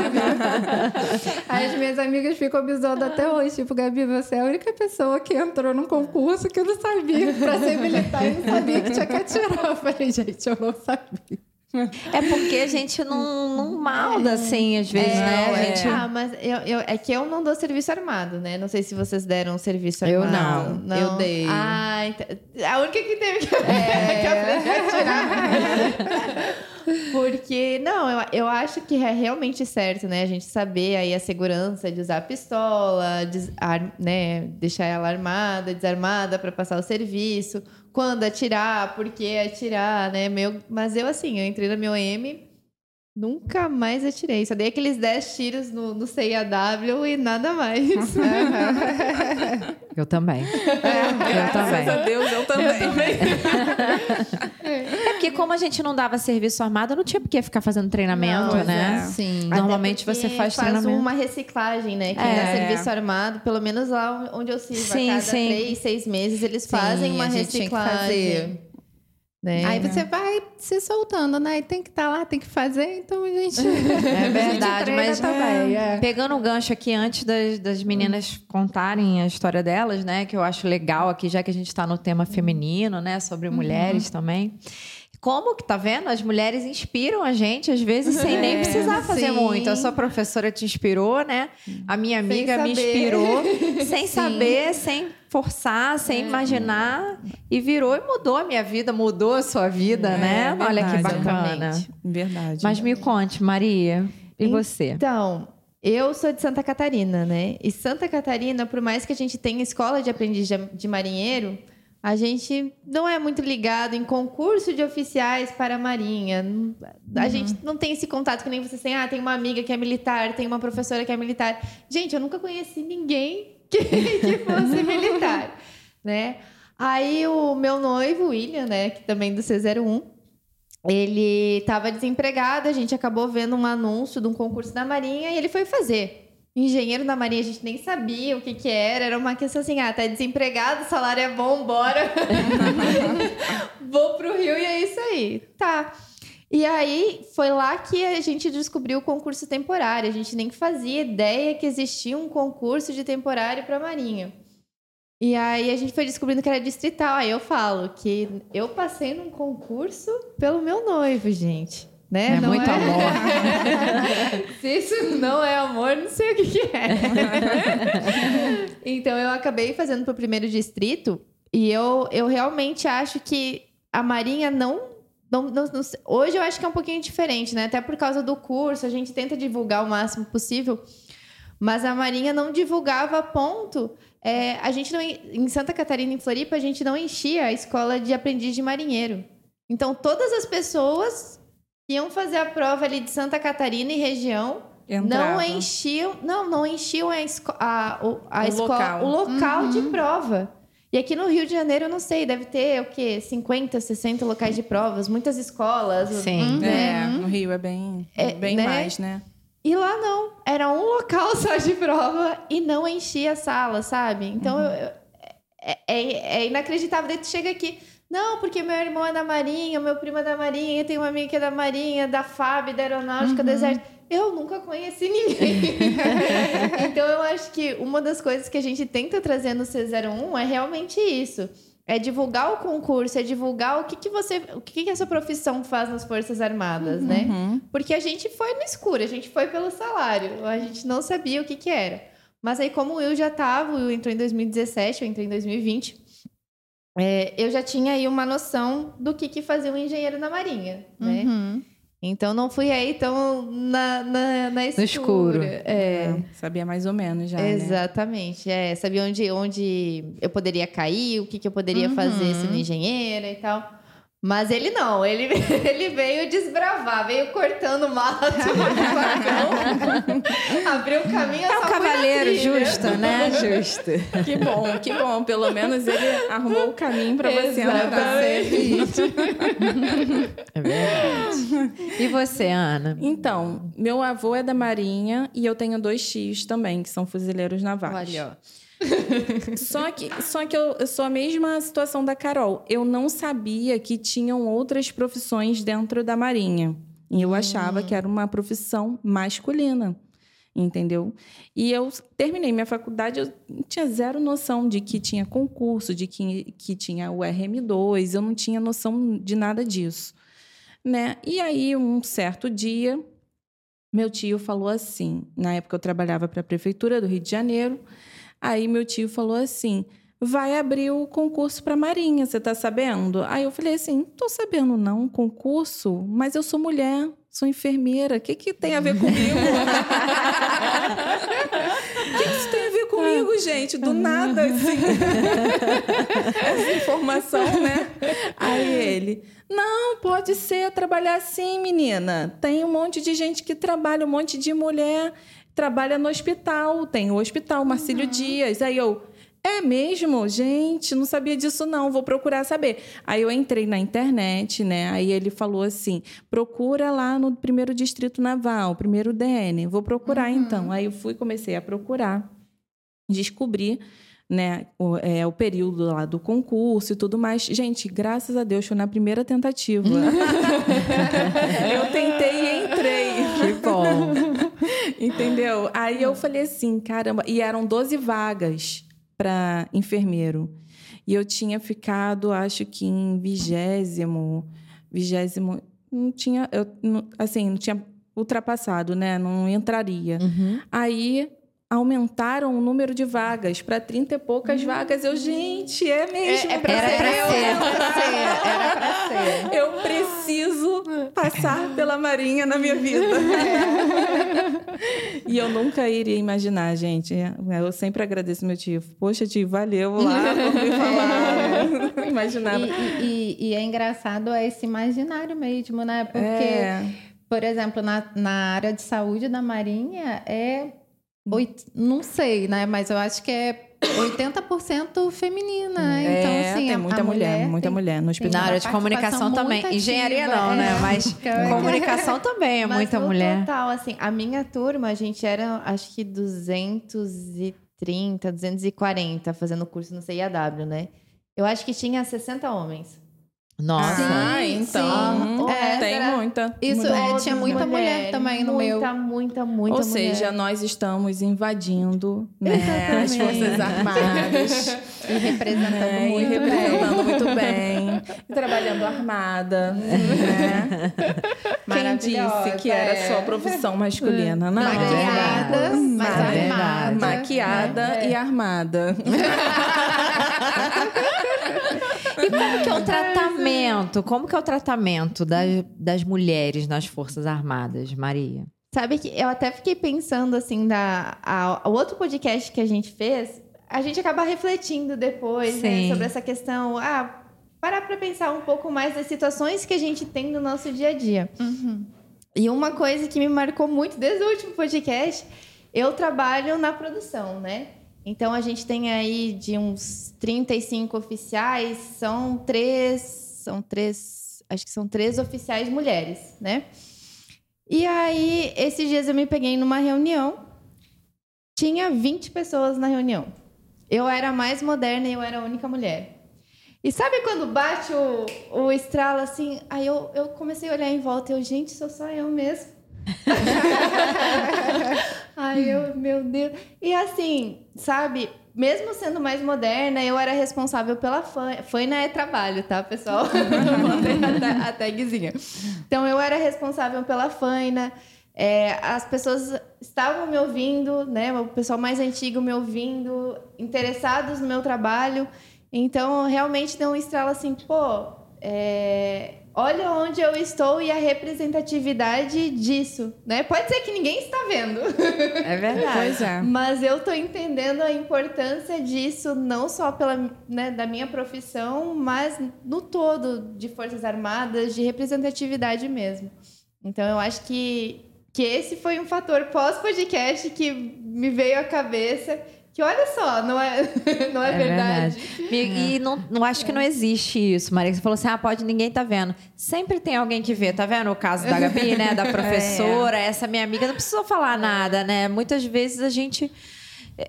As minhas amigas ficam zoando até hoje. Tipo, Gabi, você é a única pessoa que entrou num concurso que eu não sabia pra ser militar e não sabia que tinha que atirar. Eu falei, gente, eu não sabia. É porque a gente não, não malda, é. assim, às vezes, é, né? A gente... Ah, mas eu, eu, é que eu não dou serviço armado, né? Não sei se vocês deram serviço armado. Eu não, não. eu dei. Ah, então... a única que teve que, é. que aprender a tirar. Porque, não, eu, eu acho que é realmente certo, né? A gente saber aí a segurança de usar a pistola, des, ar, né? deixar ela armada, desarmada para passar o serviço, quando atirar, por que atirar, né? Meu, mas eu, assim, eu entrei na meu M Nunca mais atirei. Só dei aqueles 10 tiros no, no CIAW e nada mais. eu também. É, eu também. Graças a Deus, eu também. Eu também. é porque como a gente não dava serviço armado, não tinha por que ficar fazendo treinamento, não, né? É. Sim. Normalmente você faz, faz treinamento. uma reciclagem, né? Quem é. dá serviço armado, pelo menos lá onde eu sirvo, sim, a cada sim. três, seis meses, eles sim, fazem uma reciclagem. Né? Aí você vai se soltando, né? E tem que estar tá lá, tem que fazer, então a gente. É verdade, mas também, é. pegando o gancho aqui antes das, das meninas contarem a história delas, né? Que eu acho legal aqui, já que a gente está no tema feminino, né? Sobre uhum. mulheres também. Como que tá vendo? As mulheres inspiram a gente, às vezes, sem é, nem precisar fazer sim. muito. A sua professora te inspirou, né? A minha amiga me inspirou, sem sim. saber, sem forçar, sem é. imaginar. E virou e mudou a minha vida, mudou a sua vida, é, né? Verdade, Olha que bacana. Verdade. Mas me conte, Maria, e você? Então, eu sou de Santa Catarina, né? E Santa Catarina, por mais que a gente tenha escola de aprendiz de marinheiro, a gente não é muito ligado em concurso de oficiais para a Marinha. A uhum. gente não tem esse contato que nem vocês têm. Ah, tem uma amiga que é militar, tem uma professora que é militar. Gente, eu nunca conheci ninguém que, que fosse militar, né? Aí o meu noivo, William, né, que também do C01, ele estava desempregado, a gente acabou vendo um anúncio de um concurso da Marinha e ele foi fazer engenheiro da Marinha, a gente nem sabia o que que era. Era uma questão assim, ah, tá desempregado, salário é bom, bora. Vou pro Rio e é isso aí. Tá. E aí foi lá que a gente descobriu o concurso temporário. A gente nem fazia ideia que existia um concurso de temporário para Marinha. E aí a gente foi descobrindo que era distrital. Aí eu falo que eu passei num concurso pelo meu noivo, gente né? É não muito é... amor. Se isso não é amor, não sei o que, que é. então eu acabei fazendo para o primeiro distrito e eu, eu realmente acho que a Marinha não não, não, não, hoje eu acho que é um pouquinho diferente, né? Até por causa do curso, a gente tenta divulgar o máximo possível, mas a Marinha não divulgava a ponto. É, a gente não, em Santa Catarina, em Floripa, a gente não enchia a escola de aprendiz de marinheiro. Então, todas as pessoas iam fazer a prova ali de Santa Catarina e região. Entrava. Não enchiam, não, não enchiam a, a, a, a o escola, local. o local uhum. de prova. E aqui no Rio de Janeiro, eu não sei, deve ter o quê? 50, 60 locais de provas, muitas escolas. Sim, né? é, no Rio é bem, é, bem né? mais, né? E lá não, era um local só de prova e não enchia a sala, sabe? Então uhum. eu, eu, é, é, é inacreditável. Daí tu chega aqui, não, porque meu irmão é da Marinha, meu primo é da Marinha, eu tenho uma amiga que é da Marinha, da FAB, da Aeronáutica, uhum. do Exército. Eu nunca conheci ninguém. então eu acho que uma das coisas que a gente tenta trazer no C01 é realmente isso. É divulgar o concurso, é divulgar o que, que você. O que, que essa profissão faz nas Forças Armadas, né? uhum. né? Porque a gente foi no escuro, a gente foi pelo salário, a gente não sabia o que, que era. Mas aí, como o Will já estava, o Will entrou em 2017, eu entrei em 2020 é, eu já tinha aí uma noção do que, que fazia um engenheiro na Marinha, né? Uhum. Então não fui aí tão na, na, na escura. No escuro. É. é. Sabia mais ou menos já. Né? Exatamente. Né? É, sabia onde, onde eu poderia cair, o que, que eu poderia uhum. fazer sendo engenheira e tal. Mas ele não, ele, ele veio desbravar, veio cortando mato abriu o caminho É um cavaleiro justo, né? Justo. Que bom, que bom. Pelo menos ele arrumou o caminho para você entrar. É verdade. E você, Ana? Então, meu avô é da Marinha e eu tenho dois tios também, que são fuzileiros navais. Olha, ó só que, só que eu, eu sou a mesma situação da Carol. Eu não sabia que tinham outras profissões dentro da Marinha. E eu achava hum. que era uma profissão masculina entendeu? E eu terminei minha faculdade, eu tinha zero noção de que tinha concurso, de que, que tinha o RM2, eu não tinha noção de nada disso, né? E aí, um certo dia, meu tio falou assim, na época eu trabalhava para a prefeitura do Rio de Janeiro, Aí meu tio falou assim: vai abrir o concurso para Marinha, você tá sabendo? Aí eu falei assim, não tô sabendo não, concurso, mas eu sou mulher, sou enfermeira, o que que tem a ver comigo? O que, que isso tem a ver comigo, gente? Do nada, assim. Essa informação, né? Aí ele, não, pode ser trabalhar assim, menina. Tem um monte de gente que trabalha, um monte de mulher trabalha no hospital, tem o hospital Marcílio uhum. Dias. Aí eu, é mesmo? Gente, não sabia disso não, vou procurar saber. Aí eu entrei na internet, né? Aí ele falou assim: procura lá no primeiro distrito naval, primeiro DN. Vou procurar uhum. então. Aí eu fui, comecei a procurar, descobri. Né, o, é, o período lá do concurso e tudo mais. Gente, graças a Deus, foi na primeira tentativa. eu tentei e entrei. Que bom. Entendeu? Aí eu falei assim, caramba, e eram 12 vagas para enfermeiro. E eu tinha ficado, acho que em vigésimo, vigésimo, não tinha, eu, assim, não tinha ultrapassado, né? Não entraria. Uhum. Aí aumentaram o número de vagas para 30 e poucas uhum. vagas. Eu, gente, é mesmo. É, é pra era para ser. Era pra ser. Era pra ser. Eu preciso passar pela Marinha na minha vida. É. e eu nunca iria imaginar, gente. Eu sempre agradeço meu tio. Poxa, tio, valeu lá por me falar. Imaginava. E, e, e, é engraçado esse imaginário mesmo, né? Porque, é. por exemplo, na, na área de saúde da Marinha, é Oito, não sei, né? Mas eu acho que é 80% feminina. É, então, assim, tem muita mulher, mulher, muita tem, mulher no hospital. Na área de comunicação também. Ativa, Engenharia não, é. né? Mas comunicação também é Mas muita mulher. total, assim, a minha turma, a gente era, acho que 230, 240 fazendo curso no CIAW, né? Eu acho que tinha 60 homens. Nossa, ah, então sim. É, tem muita. Isso muita, é, tinha muita mulher, mulher também no muita, meu. Muita, muita, muita Ou mulher. seja, nós estamos invadindo né, as Forças Armadas. e representando né, muito e representando bem. muito bem. E trabalhando armada. Né? Quem disse que era só profissão masculina? Não. Maquiada, mas armada. Maquiada é. e armada. E como que é o tratamento? Como que é o tratamento das, das mulheres nas Forças Armadas, Maria? Sabe que eu até fiquei pensando assim, da, a, o outro podcast que a gente fez, a gente acaba refletindo depois né, sobre essa questão. Ah, parar para pensar um pouco mais das situações que a gente tem no nosso dia a dia. Uhum. E uma coisa que me marcou muito desde o último podcast, eu trabalho na produção, né? Então a gente tem aí de uns 35 oficiais, são três, são três, acho que são três oficiais mulheres, né? E aí, esses dias eu me peguei numa reunião, tinha 20 pessoas na reunião. Eu era a mais moderna e eu era a única mulher. E sabe quando bate o, o estralo assim? Aí eu, eu comecei a olhar em volta e eu, gente, sou só eu mesmo. Ai, eu, meu Deus. E assim, sabe, mesmo sendo mais moderna, eu era responsável pela FAINA. FAINA é trabalho, tá, pessoal? a, a tagzinha. Então, eu era responsável pela FAINA. É, as pessoas estavam me ouvindo, né? O pessoal mais antigo me ouvindo, interessados no meu trabalho. Então, realmente deu um estralo assim, pô, é, olha onde eu estou e a representatividade disso, né? Pode ser que ninguém está vendo. É verdade. Pois é. Mas eu estou entendendo a importância disso, não só pela, né, da minha profissão, mas no todo de Forças Armadas, de representatividade mesmo. Então eu acho que, que esse foi um fator pós-podcast que me veio à cabeça que olha só, não é, não é, é verdade. verdade. E, não, não acho que não existe isso, Maria. Você falou assim: ah, pode, ninguém tá vendo. Sempre tem alguém que vê, tá vendo o caso da Gabi, né? Da professora, é. essa minha amiga, não precisou falar nada, né? Muitas vezes a gente.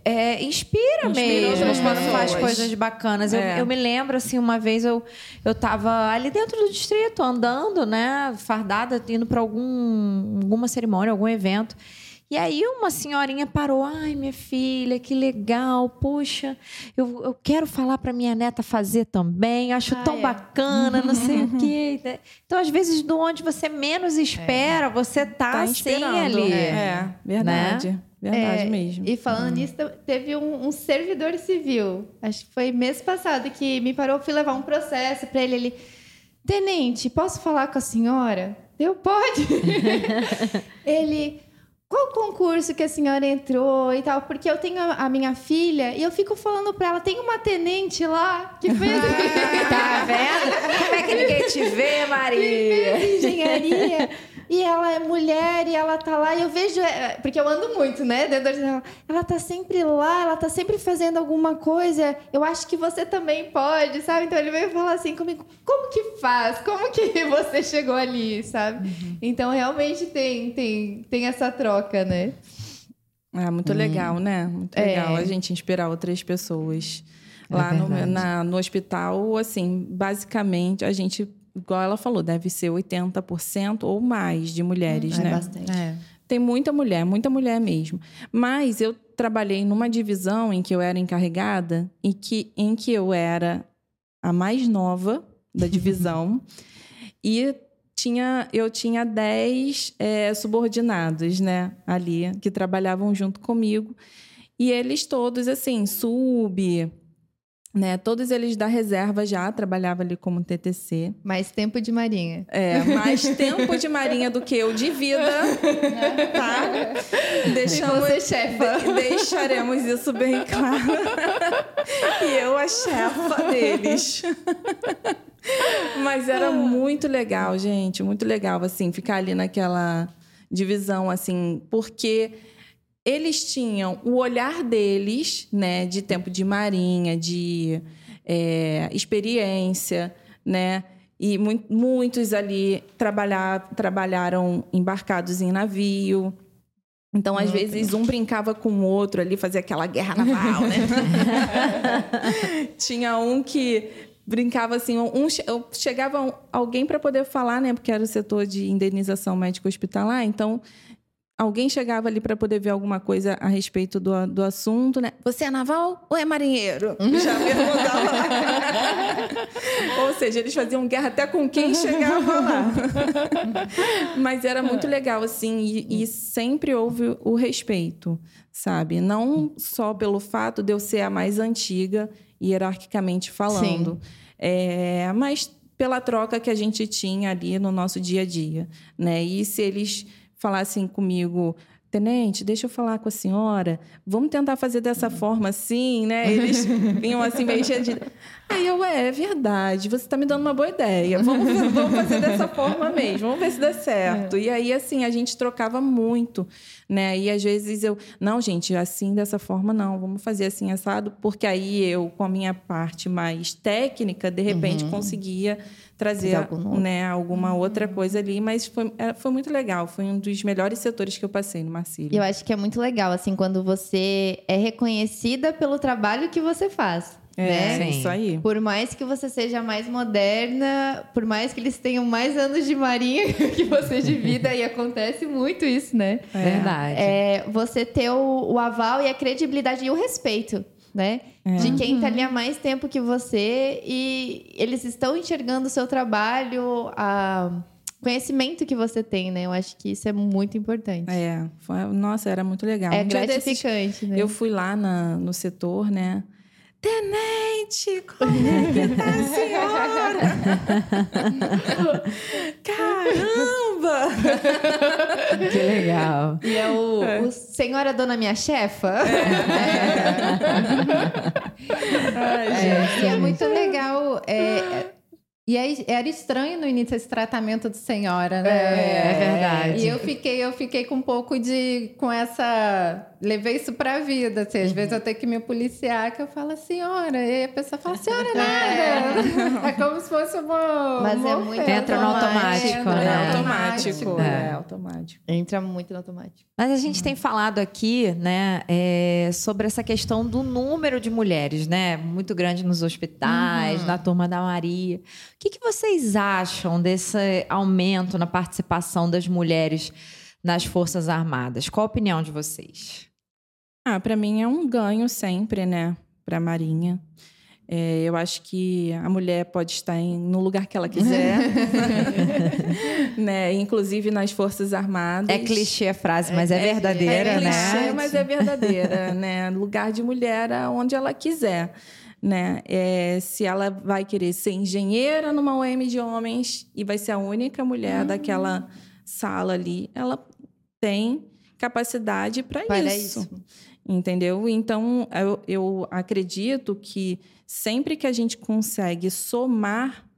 É, inspira, inspira mesmo quando faz coisas bacanas. É. Eu, eu, me lembro, assim, uma vez eu, eu tava ali dentro do distrito, andando, né, fardada, indo para algum, alguma cerimônia, algum evento. E aí uma senhorinha parou, ai minha filha, que legal, puxa, eu, eu quero falar para minha neta fazer também, acho ah, tão é. bacana, não sei o quê. Né? Então às vezes de onde você menos espera, é. você tá, tá assim ali. É, verdade. Né? verdade é, mesmo. E falando hum. nisso, teve um, um, servidor civil, acho que foi mês passado, que me parou, fui levar um processo para ele. Ele, tenente, posso falar com a senhora? Eu, pode. ele, qual concurso que a senhora entrou e tal? Porque eu tenho a, minha filha e eu fico falando para ela, tem uma tenente lá que fez... tá vendo? Como é que ninguém te vê, Maria? Que fez engenharia e ela é mulher e ela tá lá e eu vejo é, porque eu ando muito, né? Dentro da ela tá sempre lá, ela tá sempre fazendo alguma coisa. Eu acho que você também pode, sabe? Então ele veio falar assim comigo: "Como que faz? Como que você chegou ali?", sabe? Uhum. Então realmente tem tem tem essa troca, né? É muito hum. legal, né? Muito legal é. a gente inspirar outras pessoas. É lá no, na, no hospital, assim, basicamente a gente igual ela falou, deve ser 80% ou mais de mulheres, hum, é né? Bastante. É. Tem muita mulher, muita mulher mesmo. Mas eu trabalhei numa divisão em que eu era encarregada e que, em que eu era a mais nova da divisão. e tinha, eu tinha 10 é, subordinados, né, ali, que trabalhavam junto comigo. E eles todos, assim, sub, né? Todos eles da reserva já trabalhavam ali como TTC. Mais tempo de marinha. É, mais tempo de marinha do que eu de vida, tá? Deixamos, você chefa. De, deixaremos isso bem claro. e eu a chefa deles. Mas era muito legal, gente, muito legal assim ficar ali naquela divisão assim, porque eles tinham o olhar deles, né, de tempo de marinha, de é, experiência, né? E mu muitos ali trabalhar, trabalharam embarcados em navio. Então, às vezes, um brincava com o outro ali, fazia aquela guerra naval, né? Tinha um que brincava assim, um, chegava alguém para poder falar, né? Porque era o setor de indenização médico hospitalar, então alguém chegava ali para poder ver alguma coisa a respeito do, do assunto, né? Você é naval ou é marinheiro? Já perguntava. ou seja, eles faziam guerra até com quem chegava lá. Mas era muito legal, assim, e, e sempre houve o respeito, sabe? Não só pelo fato de eu ser a mais antiga, hierarquicamente falando, é, mas pela troca que a gente tinha ali no nosso dia a dia, né? E se eles falassem comigo, tenente, deixa eu falar com a senhora, vamos tentar fazer dessa forma assim, né? Eles vinham assim meio cheios de. Aí eu, é, é verdade, você está me dando uma boa ideia, vamos, vamos fazer dessa forma mesmo, vamos ver se dá certo. É. E aí, assim, a gente trocava muito, né? E às vezes eu, não, gente, assim, dessa forma não, vamos fazer assim, assado, porque aí eu, com a minha parte mais técnica, de repente uhum. conseguia trazer né, alguma outra coisa ali, mas foi, é, foi muito legal. Foi um dos melhores setores que eu passei no Marcílio. Eu acho que é muito legal, assim, quando você é reconhecida pelo trabalho que você faz. É, né? isso aí. Por mais que você seja mais moderna, por mais que eles tenham mais anos de marinha que você de vida, e acontece muito isso, né? É. Verdade. É, você ter o, o aval e a credibilidade e o respeito né? É. De quem está ali há mais tempo que você e eles estão enxergando o seu trabalho, a conhecimento que você tem, né? Eu acho que isso é muito importante. É, foi, nossa, era muito legal. É um gratificante, desses, né? Eu fui lá na, no setor, né? Tenente, como é que tá a senhora? Caramba! Que legal. E é o, é. o Senhora Dona Minha Chefa. É. é. Ai, é, e é muito legal. É, e aí, era estranho no início esse tratamento de senhora, né? É, é verdade. E eu fiquei, eu fiquei com um pouco de. com essa. Levei isso pra vida. Assim, às uhum. vezes eu tenho que me policiar, que eu falo, senhora. E aí a pessoa fala, senhora, é. nada. É, é como se fosse uma. Mas é muito. Entra no automático, né? É automático. É. é automático. Entra muito no automático. Mas a gente tem falado aqui, né, é, sobre essa questão do número de mulheres, né? Muito grande nos hospitais, uhum. na turma da Maria. O que, que vocês acham desse aumento na participação das mulheres nas Forças Armadas? Qual a opinião de vocês? Ah, para mim é um ganho sempre, né, para a Marinha. É, eu acho que a mulher pode estar em, no lugar que ela quiser, né? Inclusive nas forças armadas. É clichê a frase, mas é, é verdadeira, é, é né? clichê, mas é verdadeira, né? Lugar de mulher onde ela quiser, né? É, se ela vai querer ser engenheira numa OM de homens e vai ser a única mulher uhum. daquela sala ali, ela tem capacidade para isso. isso. Entendeu? Então, eu, eu acredito que sempre que a gente consegue somar,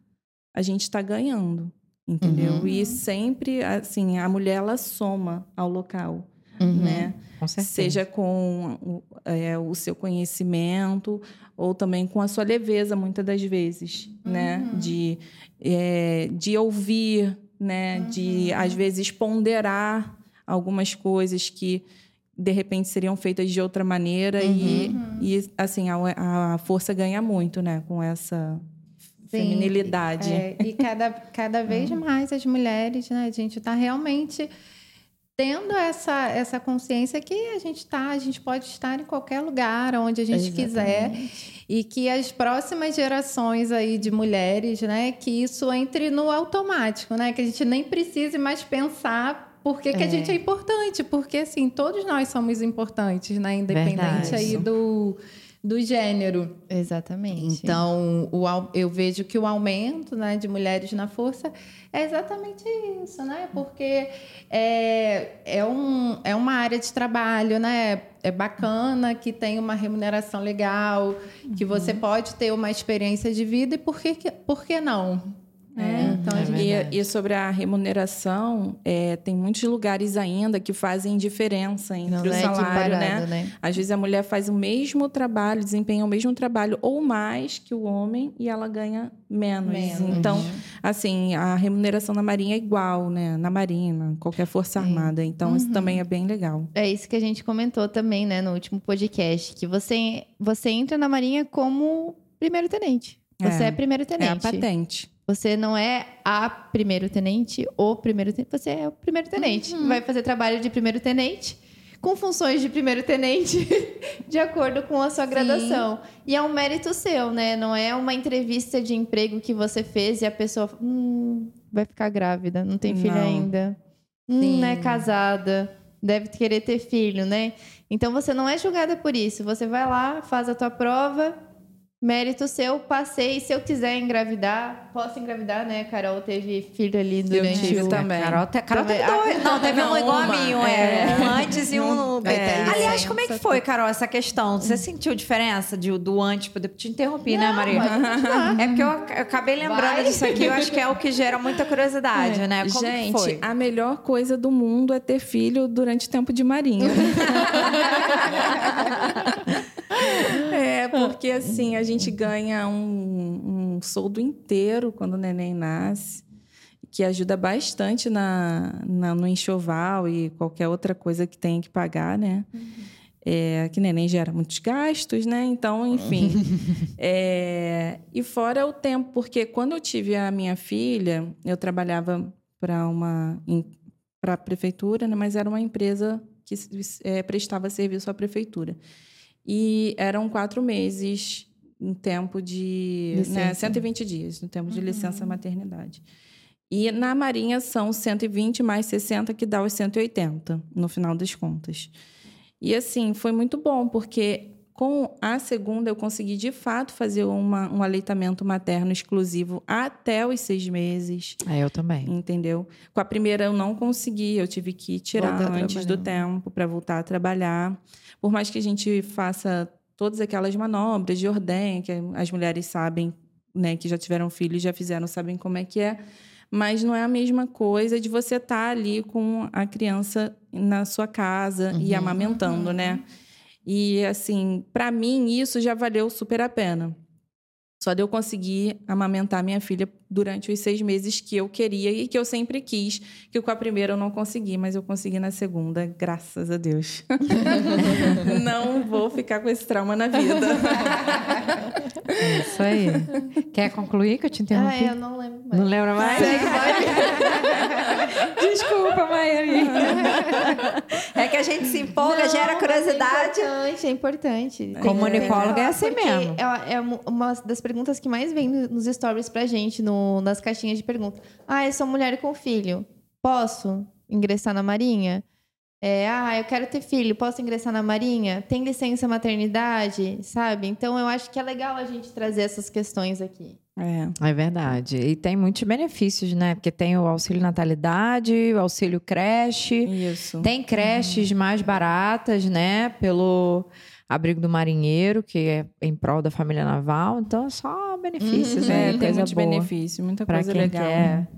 a gente está ganhando, entendeu? Uhum. E sempre, assim, a mulher ela soma ao local, uhum. né? Com Seja com é, o seu conhecimento ou também com a sua leveza, muitas das vezes, né? uhum. né? De, é, de ouvir, né? De, às uhum. vezes, ponderar algumas coisas que de repente seriam feitas de outra maneira uhum. e, e assim a, a força ganha muito né com essa Sim, feminilidade é, e cada, cada vez uhum. mais as mulheres né a gente está realmente tendo essa, essa consciência que a gente está, a gente pode estar em qualquer lugar onde a gente Exatamente. quiser e que as próximas gerações aí de mulheres, né, que isso entre no automático, né, que a gente nem precise mais pensar por que, é. a gente é importante? Porque, assim, todos nós somos importantes, né? Independente Verdade. aí do, do gênero. Exatamente. Então, o, eu vejo que o aumento né, de mulheres na força é exatamente isso, né? Porque é, é, um, é uma área de trabalho, né? É bacana, que tem uma remuneração legal, que você uhum. pode ter uma experiência de vida e por que, por que não? É, é, então, é e, e, sobre a remuneração, é, tem muitos lugares ainda que fazem diferença entre Não o é salário, né? né? Às vezes a mulher faz o mesmo trabalho, desempenha o mesmo trabalho ou mais que o homem e ela ganha menos. menos. Então, assim, a remuneração na Marinha é igual, né? Na Marinha, qualquer força armada. Então, uhum. isso também é bem legal. É isso que a gente comentou também, né, no último podcast, que você você entra na Marinha como primeiro tenente. Você é, é primeiro tenente. É a patente. Você não é a primeiro tenente ou primeiro tenente, você é o primeiro tenente. Uhum. Vai fazer trabalho de primeiro tenente com funções de primeiro tenente de acordo com a sua graduação. Sim. E é um mérito seu, né? Não é uma entrevista de emprego que você fez e a pessoa hum, vai ficar grávida, não tem filho não. ainda. Hum, não é casada, deve querer ter filho, né? Então você não é julgada por isso. Você vai lá, faz a tua prova, Mérito seu, passei. Se eu quiser engravidar, posso engravidar, né? Carol teve filho ali durante eu o... também. Carol, te... Carol teve dois. Não, teve não, um igual a mim, é. é. Um antes e um... É. Aliás, como é que foi, Carol, essa questão? Você sentiu diferença de, do antes? Eu te interrompi, né, não, né, Maria? É porque eu, eu acabei lembrando Vai. disso aqui. Eu acho que é o que gera muita curiosidade, é. né? Como Gente, a melhor coisa do mundo é ter filho durante o tempo de marinha. É, porque assim, a gente ganha um, um soldo inteiro quando o neném nasce, que ajuda bastante na, na, no enxoval e qualquer outra coisa que tenha que pagar, né? Uhum. É, que neném gera muitos gastos, né? Então, enfim. é, e fora o tempo, porque quando eu tive a minha filha, eu trabalhava para uma para a prefeitura, né? mas era uma empresa que é, prestava serviço à prefeitura. E eram quatro meses em tempo de. Né, 120 dias, no tempo de uhum. licença maternidade. E na Marinha são 120 mais 60, que dá os 180, no final das contas. E assim, foi muito bom, porque com a segunda eu consegui de fato fazer uma, um aleitamento materno exclusivo até os seis meses. É, eu também. Entendeu? Com a primeira eu não consegui, eu tive que tirar antes do tempo para voltar a trabalhar. Por mais que a gente faça todas aquelas manobras de ordem, que as mulheres sabem, né, que já tiveram filhos, já fizeram, sabem como é que é. Mas não é a mesma coisa de você estar tá ali com a criança na sua casa uhum, e amamentando, né? uhum. E assim, para mim isso já valeu super a pena. Só de eu conseguir amamentar minha filha durante os seis meses que eu queria e que eu sempre quis, que com a primeira eu não consegui, mas eu consegui na segunda, graças a Deus. não vou ficar com esse trauma na vida. É isso aí. Quer concluir que eu te interrompi? Ah, eu não lembro mais. Não lembra mais? Desculpa, Maíra. É que a gente se empolga, não, gera curiosidade. É importante, é importante. Comunicóloga é assim mesmo. É, é uma das perguntas que mais vem nos stories pra gente, no, nas caixinhas de perguntas. Ah, eu sou mulher com filho. Posso ingressar na Marinha? É, ah, eu quero ter filho, posso ingressar na Marinha? Tem licença maternidade, sabe? Então eu acho que é legal a gente trazer essas questões aqui. É. é verdade. E tem muitos benefícios, né? Porque tem o auxílio natalidade, o auxílio creche. Isso. Tem creches uhum. mais baratas, né? Pelo abrigo do marinheiro, que é em prol da família naval. Então, é só benefícios, uhum. né? É, tem muitos benefícios, muita coisa quem legal. Quer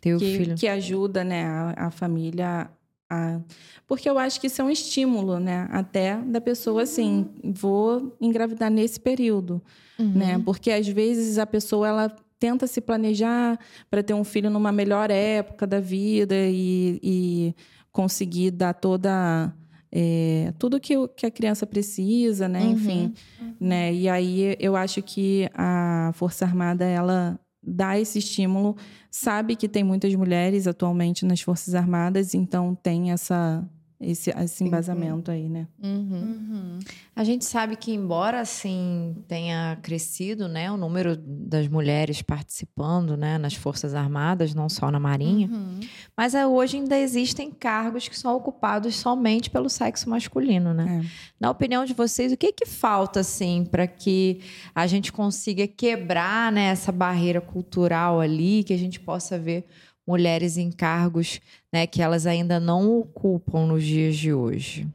ter o que, filho. que ajuda, né, a, a família a... Porque eu acho que isso é um estímulo, né? Até da pessoa, assim, vou engravidar nesse período, uhum. né? Porque às vezes a pessoa, ela tenta se planejar para ter um filho numa melhor época da vida e, e conseguir dar toda... É, tudo que, que a criança precisa, né? Uhum. Enfim, né? E aí eu acho que a Força Armada, ela dá esse estímulo, sabe que tem muitas mulheres atualmente nas Forças Armadas, então tem essa esse, esse embasamento aí, né? Uhum. Uhum. A gente sabe que, embora assim tenha crescido, né, o número das mulheres participando, né, nas forças armadas, não só na marinha, uhum. mas é, hoje ainda existem cargos que são ocupados somente pelo sexo masculino, né? É. Na opinião de vocês, o que que falta assim para que a gente consiga quebrar né, essa barreira cultural ali, que a gente possa ver mulheres em cargos né, que elas ainda não ocupam nos dias de hoje?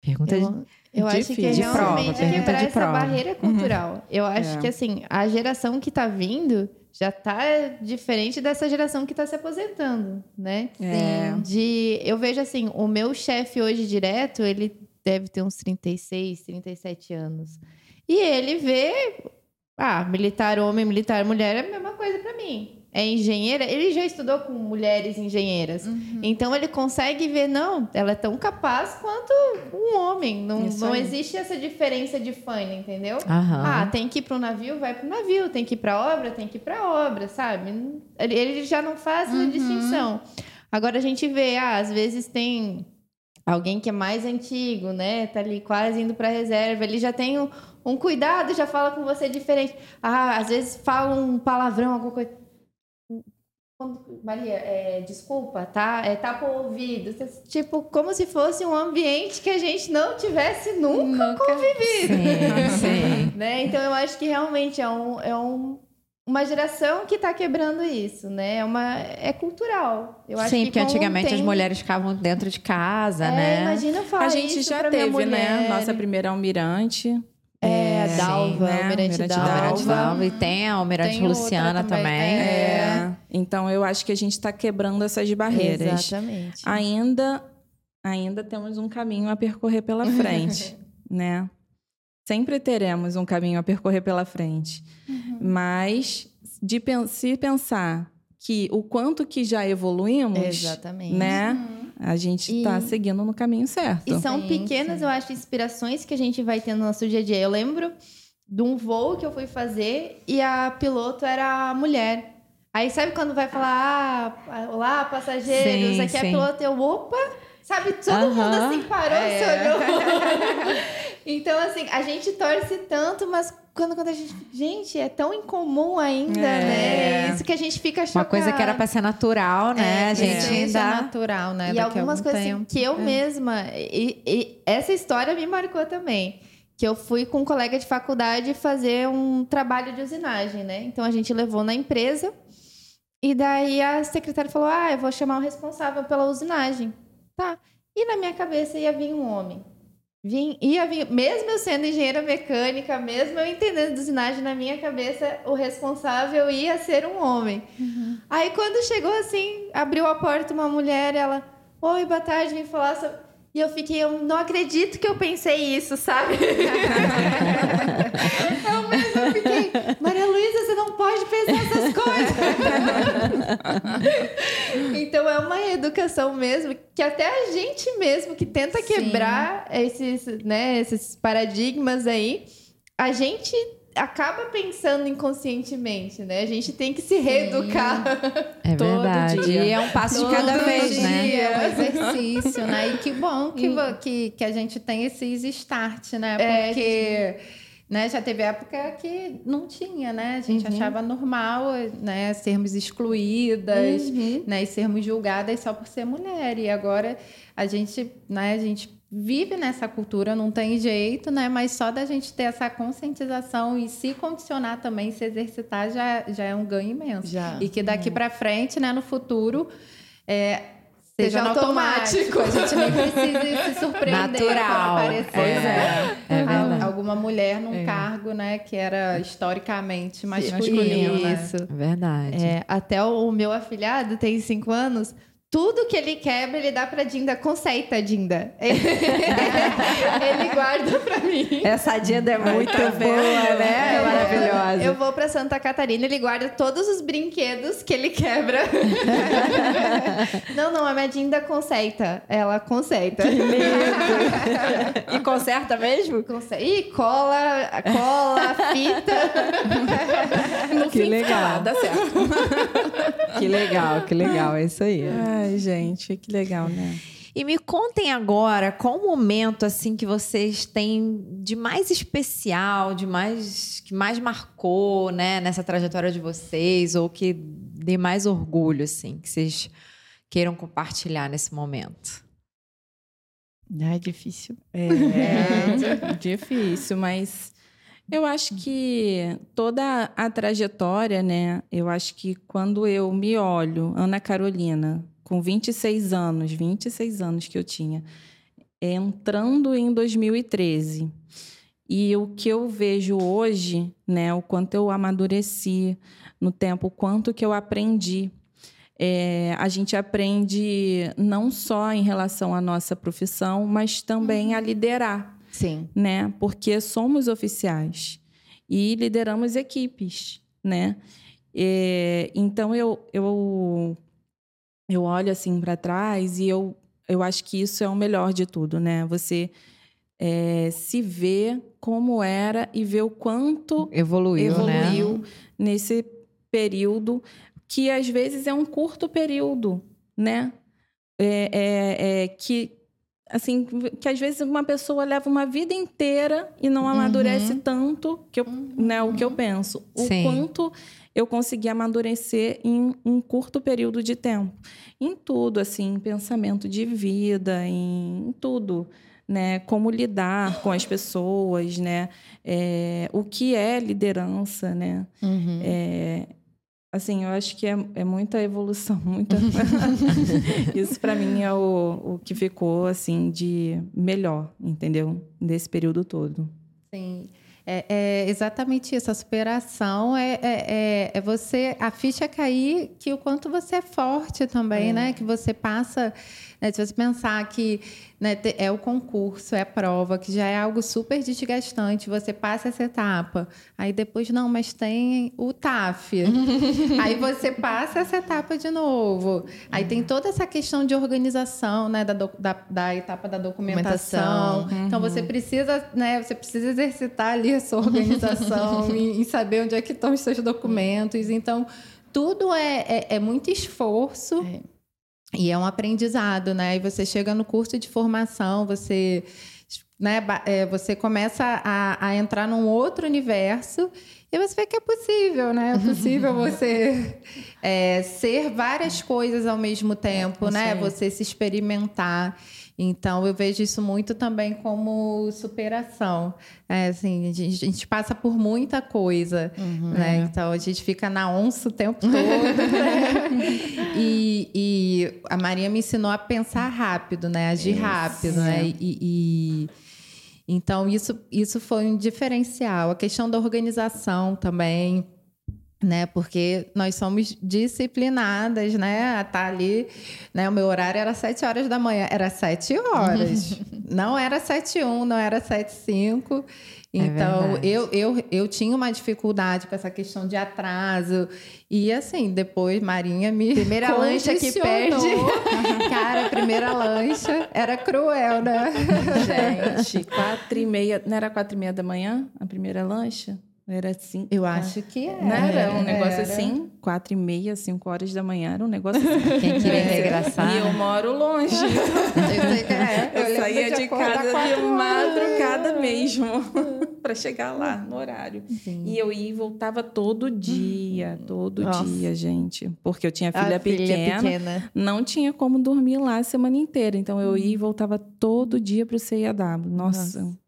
Pergunta eu, eu acho que de realmente prova, quebrar de essa prova. barreira cultural. Uhum. Eu acho é. que assim, a geração que está vindo já está diferente dessa geração que está se aposentando, né? É. De, eu vejo assim, o meu chefe hoje direto, ele deve ter uns 36, 37 anos. E ele vê, ah, militar homem, militar mulher é a mesma coisa para mim é engenheira, ele já estudou com mulheres engenheiras. Uhum. Então ele consegue ver, não, ela é tão capaz quanto um homem. Não, não existe essa diferença de fã, entendeu? Uhum. Ah, tem que ir para o navio, vai para o navio. Tem que ir para obra, tem que ir para obra, sabe? Ele já não faz uhum. distinção. Agora a gente vê, ah, às vezes tem alguém que é mais antigo, né? Tá ali quase indo para reserva, ele já tem um, um cuidado, já fala com você diferente. Ah, às vezes fala um palavrão, alguma coisa Maria, é, desculpa, tá? É, tapa o ouvido. Tipo, como se fosse um ambiente que a gente não tivesse nunca, nunca. convivido. Sim, sim. né? Então, eu acho que realmente é, um, é um, uma geração que está quebrando isso, né? É, uma, é cultural. Eu acho sim, que porque antigamente as mulheres ficavam dentro de casa, é, né? Imagina eu falar A gente já teve, né? Nossa primeira almirante. É, a Dalva, sim, né? Almirante, Almirante Dalva. Almirante Dalva. E tem a Almirante tem Luciana também. também. É. Então, eu acho que a gente está quebrando essas barreiras. Exatamente. Ainda, ainda temos um caminho a percorrer pela frente, né? Sempre teremos um caminho a percorrer pela frente. Uhum. Mas, de, se pensar que o quanto que já evoluímos, Exatamente. né? Uhum a gente está seguindo no caminho certo. E são sim, pequenas, sim. eu acho, inspirações que a gente vai tendo no nosso dia a dia. Eu lembro de um voo que eu fui fazer e a piloto era mulher. Aí sabe quando vai falar, ah, olá, passageiros, sim, aqui é a piloto, eu, opa, sabe, todo uh -huh. mundo assim parou, é. se olhou. então, assim, a gente torce tanto, mas quando, quando a gente. Gente, é tão incomum ainda, é. né? É isso que a gente fica chocado. Uma coisa que era pra ser natural, né? É, a gente ainda. natural, né? E algumas coisas assim, que eu é. mesma. E, e, essa história me marcou também. Que eu fui com um colega de faculdade fazer um trabalho de usinagem, né? Então a gente levou na empresa. E daí a secretária falou: Ah, eu vou chamar o responsável pela usinagem. Tá. E na minha cabeça ia vir um homem. Vim, ia vir, mesmo eu sendo engenheira mecânica, mesmo eu entendendo de usinagem na minha cabeça, o responsável ia ser um homem. Uhum. Aí quando chegou assim, abriu a porta uma mulher, ela, oi, boa tarde, vim falar sobre... E eu fiquei, eu não acredito que eu pensei isso, sabe? eu mesmo fiquei, pode pensar essas coisas. então é uma educação mesmo que até a gente mesmo que tenta quebrar esses, né, esses paradigmas aí, a gente acaba pensando inconscientemente, né? A gente tem que se reeducar. É verdade. Dia. E é um passo Todo de cada vez, dia, né? É um exercício, né? E que bom que, que, que a gente tem esses start, né? É, Porque. É, né, já teve época que não tinha, né? A gente uhum. achava normal, né, sermos excluídas, uhum. né, e sermos julgadas só por ser mulher. E agora a gente, né, a gente vive nessa cultura, não tem jeito, né? Mas só da gente ter essa conscientização e se condicionar também, se exercitar, já, já é um ganho imenso. Já. E que daqui é. para frente, né, no futuro, é, seja, automático. automático. A gente nem precisa se surpreender Natural. aparecer é. Né? É alguma mulher num é. cargo, né, que era historicamente masculino. Isso. Né? Verdade. É, até o meu afilhado tem cinco anos tudo que ele quebra, ele dá pra Dinda. Conceita, Dinda. ele guarda pra mim. Essa Dinda é muito tá boa, né? É maravilhosa. Eu vou pra Santa Catarina, ele guarda todos os brinquedos que ele quebra. não, não, a minha Dinda conceita. Ela conceita. Que lindo. e conserta mesmo? Conserta. E cola, cola, fita. no que legal. dá certo. que legal, que legal. É isso aí. Ai, gente, que legal, né? E me contem agora qual o momento assim que vocês têm de mais especial, de mais que mais marcou, né, nessa trajetória de vocês ou que dê mais orgulho assim, que vocês queiram compartilhar nesse momento. É difícil. É, é difícil, mas eu acho que toda a trajetória, né? Eu acho que quando eu me olho, Ana Carolina, com 26 anos, 26 anos que eu tinha, entrando em 2013. E o que eu vejo hoje, né, o quanto eu amadureci no tempo, o quanto que eu aprendi. É, a gente aprende não só em relação à nossa profissão, mas também a liderar. Sim. Né? Porque somos oficiais e lideramos equipes, né? É, então eu, eu eu olho assim para trás e eu, eu acho que isso é o melhor de tudo, né? Você é, se vê como era e ver o quanto evoluiu, evoluiu né? nesse período, que às vezes é um curto período, né? É, é, é, que assim que às vezes uma pessoa leva uma vida inteira e não amadurece uhum. tanto que eu, uhum. né, o que eu penso o Sim. quanto eu consegui amadurecer em um curto período de tempo. Em tudo, assim, em pensamento de vida, em, em tudo. Né, como lidar com as pessoas, né, é, o que é liderança, né, uhum. é, assim, eu acho que é, é muita evolução, muita isso para mim é o, o que ficou assim de melhor, entendeu, desse período todo. Sim. É, é, exatamente isso. A superação é, é, é, é, você a ficha cair que o quanto você é forte também, é. né? Que você passa né? Se você pensar que né, é o concurso, é a prova, que já é algo super desgastante, você passa essa etapa, aí depois, não, mas tem o TAF. aí você passa essa etapa de novo. Aí tem toda essa questão de organização, né, da, da, da etapa da documentação. Uhum. Então você precisa, né, você precisa exercitar ali a sua organização e, e, saber onde é que estão os seus documentos. Então, tudo é, é, é muito esforço. É e é um aprendizado, né? E você chega no curso de formação, você, né, é, você começa a, a entrar num outro universo e você vê que é possível, né? É possível você é, ser várias coisas ao mesmo tempo, né? Você se experimentar. Então, eu vejo isso muito também como superação. É, assim, a gente, a gente passa por muita coisa, uhum, né? É. Então, a gente fica na onça o tempo todo. né? e, e, a Maria me ensinou a pensar rápido, né? Agir isso, rápido, né? E, e, então, isso, isso foi um diferencial. A questão da organização também né? Porque nós somos disciplinadas, né? A estar tá ali, né? O meu horário era sete horas da manhã, era sete horas. não era sete um, não era sete cinco. É então, é eu, eu, eu tinha uma dificuldade com essa questão de atraso. E assim, depois Marinha me. Primeira lancha que perde. Cara, a primeira lancha era cruel, né? Gente, quatro e meia. Não era quatro e meia da manhã a primeira lancha? Era assim. Eu acho que era. Não era um negócio era. assim, quatro e meia, cinco horas da manhã, era um negócio assim. Quem queria regressar. E eu moro longe. é, eu, eu saía de, de casa de madrugada mesmo para chegar lá no horário. Sim. E eu ia e voltava todo dia, todo Nossa. dia, gente. Porque eu tinha filha, pequena, filha pequena, não tinha como dormir lá a semana inteira. Então eu ia e voltava todo dia para o CIAW. Nossa. Nossa.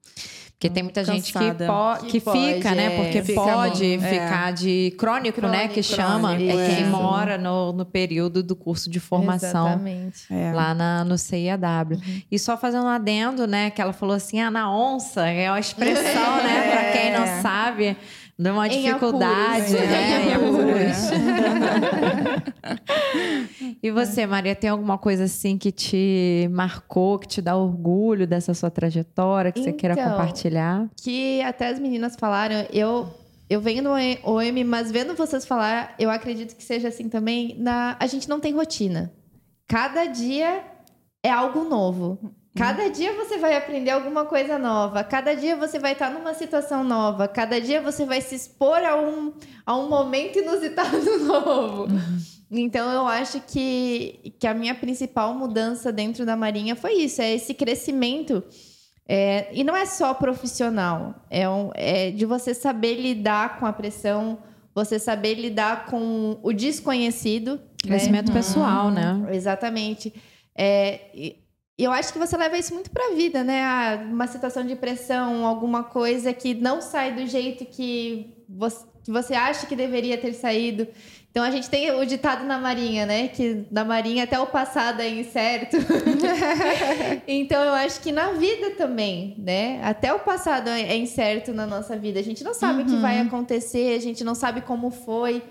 Porque tem muita Cansada. gente que, po que, que pode, fica, né? É, porque fica pode é. ficar de crônico, crônico, né? Que crônico, chama. É quem mora no, no período do curso de formação. Exatamente. É. Lá na, no CIAW. Uhum. E só fazendo um adendo, né? Que ela falou assim, ah, na onça. É uma expressão, né? Pra quem não é. sabe de uma dificuldade, né? e você, Maria, tem alguma coisa assim que te marcou, que te dá orgulho dessa sua trajetória, que então, você queira então, compartilhar? Que até as meninas falaram, eu eu venho no OM, mas vendo vocês falar, eu acredito que seja assim também. Na, a gente não tem rotina. Cada dia é algo novo. Cada hum. dia você vai aprender alguma coisa nova, cada dia você vai estar numa situação nova, cada dia você vai se expor a um, a um momento inusitado novo. Uhum. Então eu acho que, que a minha principal mudança dentro da Marinha foi isso, é esse crescimento. É, e não é só profissional, é, um, é de você saber lidar com a pressão, você saber lidar com o desconhecido. Né? Crescimento né? pessoal, né? Exatamente. É, e eu acho que você leva isso muito para a vida, né? Ah, uma situação de pressão, alguma coisa que não sai do jeito que você, que você acha que deveria ter saído. Então a gente tem o ditado na Marinha, né? Que na Marinha até o passado é incerto. então eu acho que na vida também, né? Até o passado é incerto na nossa vida. A gente não sabe uhum. o que vai uhum. acontecer, a gente não sabe como foi.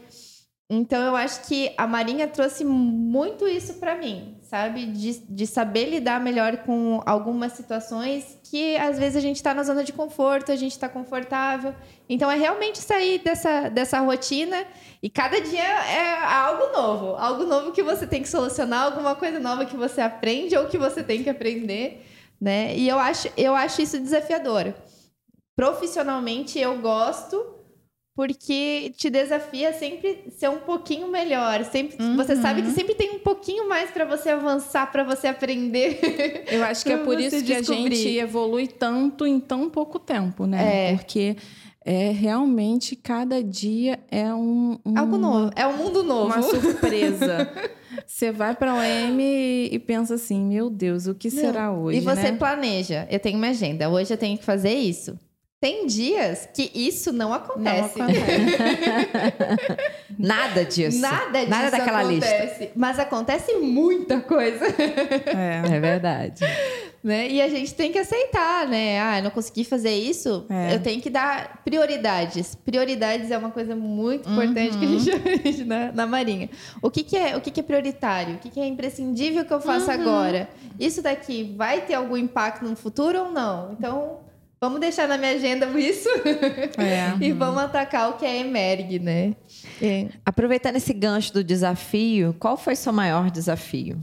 Então eu acho que a Marinha trouxe muito isso para mim, sabe? De, de saber lidar melhor com algumas situações que às vezes a gente está na zona de conforto, a gente está confortável. Então é realmente sair dessa, dessa rotina e cada dia é algo novo, algo novo que você tem que solucionar, alguma coisa nova que você aprende ou que você tem que aprender, né? E eu acho, eu acho isso desafiador. Profissionalmente eu gosto porque te desafia sempre ser um pouquinho melhor. Sempre, uhum. Você sabe que sempre tem um pouquinho mais para você avançar, para você aprender. Eu acho que é por isso que descobrir. a gente evolui tanto em tão pouco tempo, né? É. Porque é realmente cada dia é um, um algo novo, é um mundo novo, uma surpresa. Você vai para o M e pensa assim, meu Deus, o que será hoje? E você né? planeja. Eu tenho minha agenda. Hoje eu tenho que fazer isso. Tem dias que isso não acontece. Não acontece. Nada disso. Nada disso Nada daquela acontece. Lista. Mas acontece muita coisa. É, é verdade. Né? E a gente tem que aceitar, né? Ah, eu não consegui fazer isso, é. eu tenho que dar prioridades. Prioridades é uma coisa muito importante uhum. que a gente uhum. aprende na, na Marinha. O que, que é o que, que é prioritário? O que, que é imprescindível que eu faça uhum. agora? Isso daqui vai ter algum impacto no futuro ou não? Então, Vamos deixar na minha agenda isso é. e vamos atacar o que é emerg, né? É. Aproveitando esse gancho do desafio, qual foi seu maior desafio?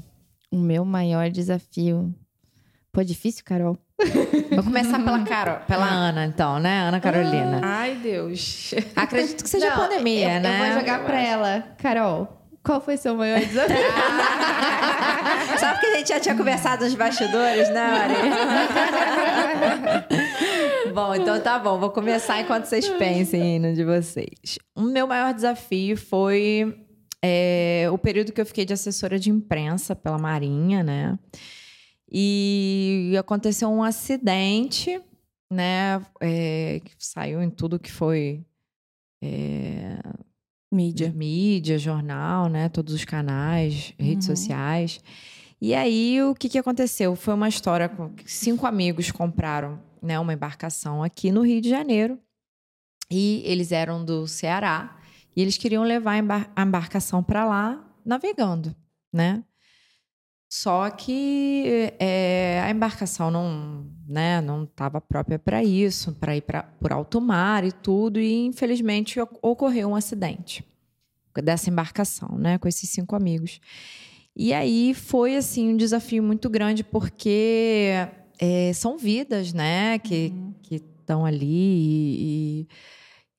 O meu maior desafio. Pô, difícil, Carol. Vou começar pela Carol, pela Ana, então, né? Ana Carolina. Ai, Deus. Acredito que seja Não, pandemia, eu, né? Eu vou jogar para ela. Carol, qual foi seu maior desafio? Só porque a gente já tinha conversado nos bastidores, né, Maria? Bom, então tá bom. Vou começar enquanto vocês pensem no de vocês. O meu maior desafio foi é, o período que eu fiquei de assessora de imprensa pela Marinha, né? E aconteceu um acidente, né? É, que saiu em tudo que foi é, Mídia. Mídia, jornal, né? Todos os canais, redes uhum. sociais. E aí, o que, que aconteceu? Foi uma história cinco amigos compraram né, uma embarcação aqui no Rio de Janeiro. E eles eram do Ceará. E eles queriam levar a embarcação para lá navegando, né? Só que é, a embarcação não né, não estava própria para isso, para ir pra, por alto mar e tudo, e infelizmente ocorreu um acidente dessa embarcação, né, com esses cinco amigos. E aí foi assim um desafio muito grande porque é, são vidas, né, que uhum. estão ali e,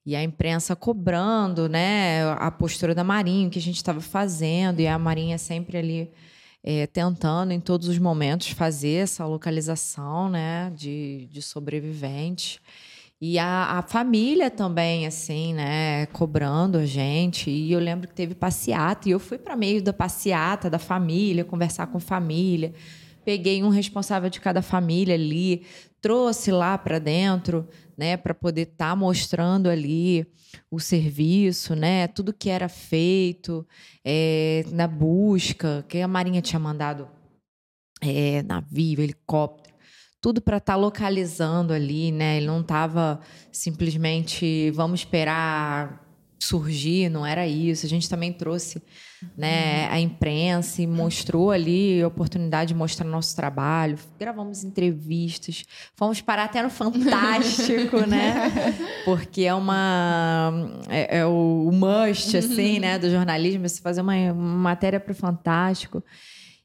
e, a imprensa cobrando, né, a postura da Marinha, o que a gente estava fazendo e a Marinha sempre ali é, tentando em todos os momentos fazer essa localização, né, de, de sobreviventes. E a, a, família também, assim, né, cobrando a gente. E eu lembro que teve passeata, e eu fui para meio da passeata da família, conversar com a família. Peguei um responsável de cada família ali, trouxe lá para dentro, né, para poder estar tá mostrando ali o serviço, né, tudo que era feito é, na busca, que a Marinha tinha mandado é, navio, helicóptero tudo para estar tá localizando ali, né? Ele não estava simplesmente vamos esperar surgir, não era isso. A gente também trouxe né, a imprensa e mostrou ali a oportunidade de mostrar nosso trabalho. Gravamos entrevistas, fomos parar até no Fantástico, né? Porque é uma é, é o must assim, né, do jornalismo, você fazer uma, uma matéria para o Fantástico.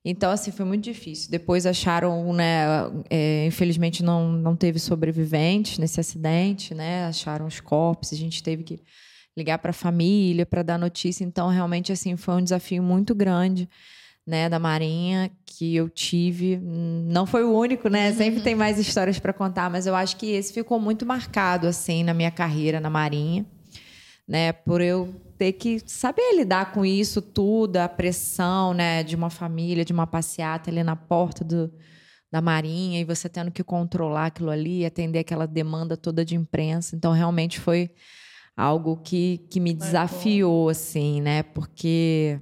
Então, assim, foi muito difícil. Depois acharam, né? É, infelizmente não, não teve sobreviventes nesse acidente, né? Acharam os corpos, a gente teve que ligar para a família para dar notícia. Então, realmente, assim, foi um desafio muito grande, né? Da Marinha que eu tive. Não foi o único, né? Sempre tem mais histórias para contar, mas eu acho que esse ficou muito marcado, assim, na minha carreira na Marinha, né? Por eu ter que saber lidar com isso tudo, a pressão, né, de uma família, de uma passeata ali na porta do, da Marinha e você tendo que controlar aquilo ali, atender aquela demanda toda de imprensa. Então, realmente foi algo que, que me desafiou, assim, né? Porque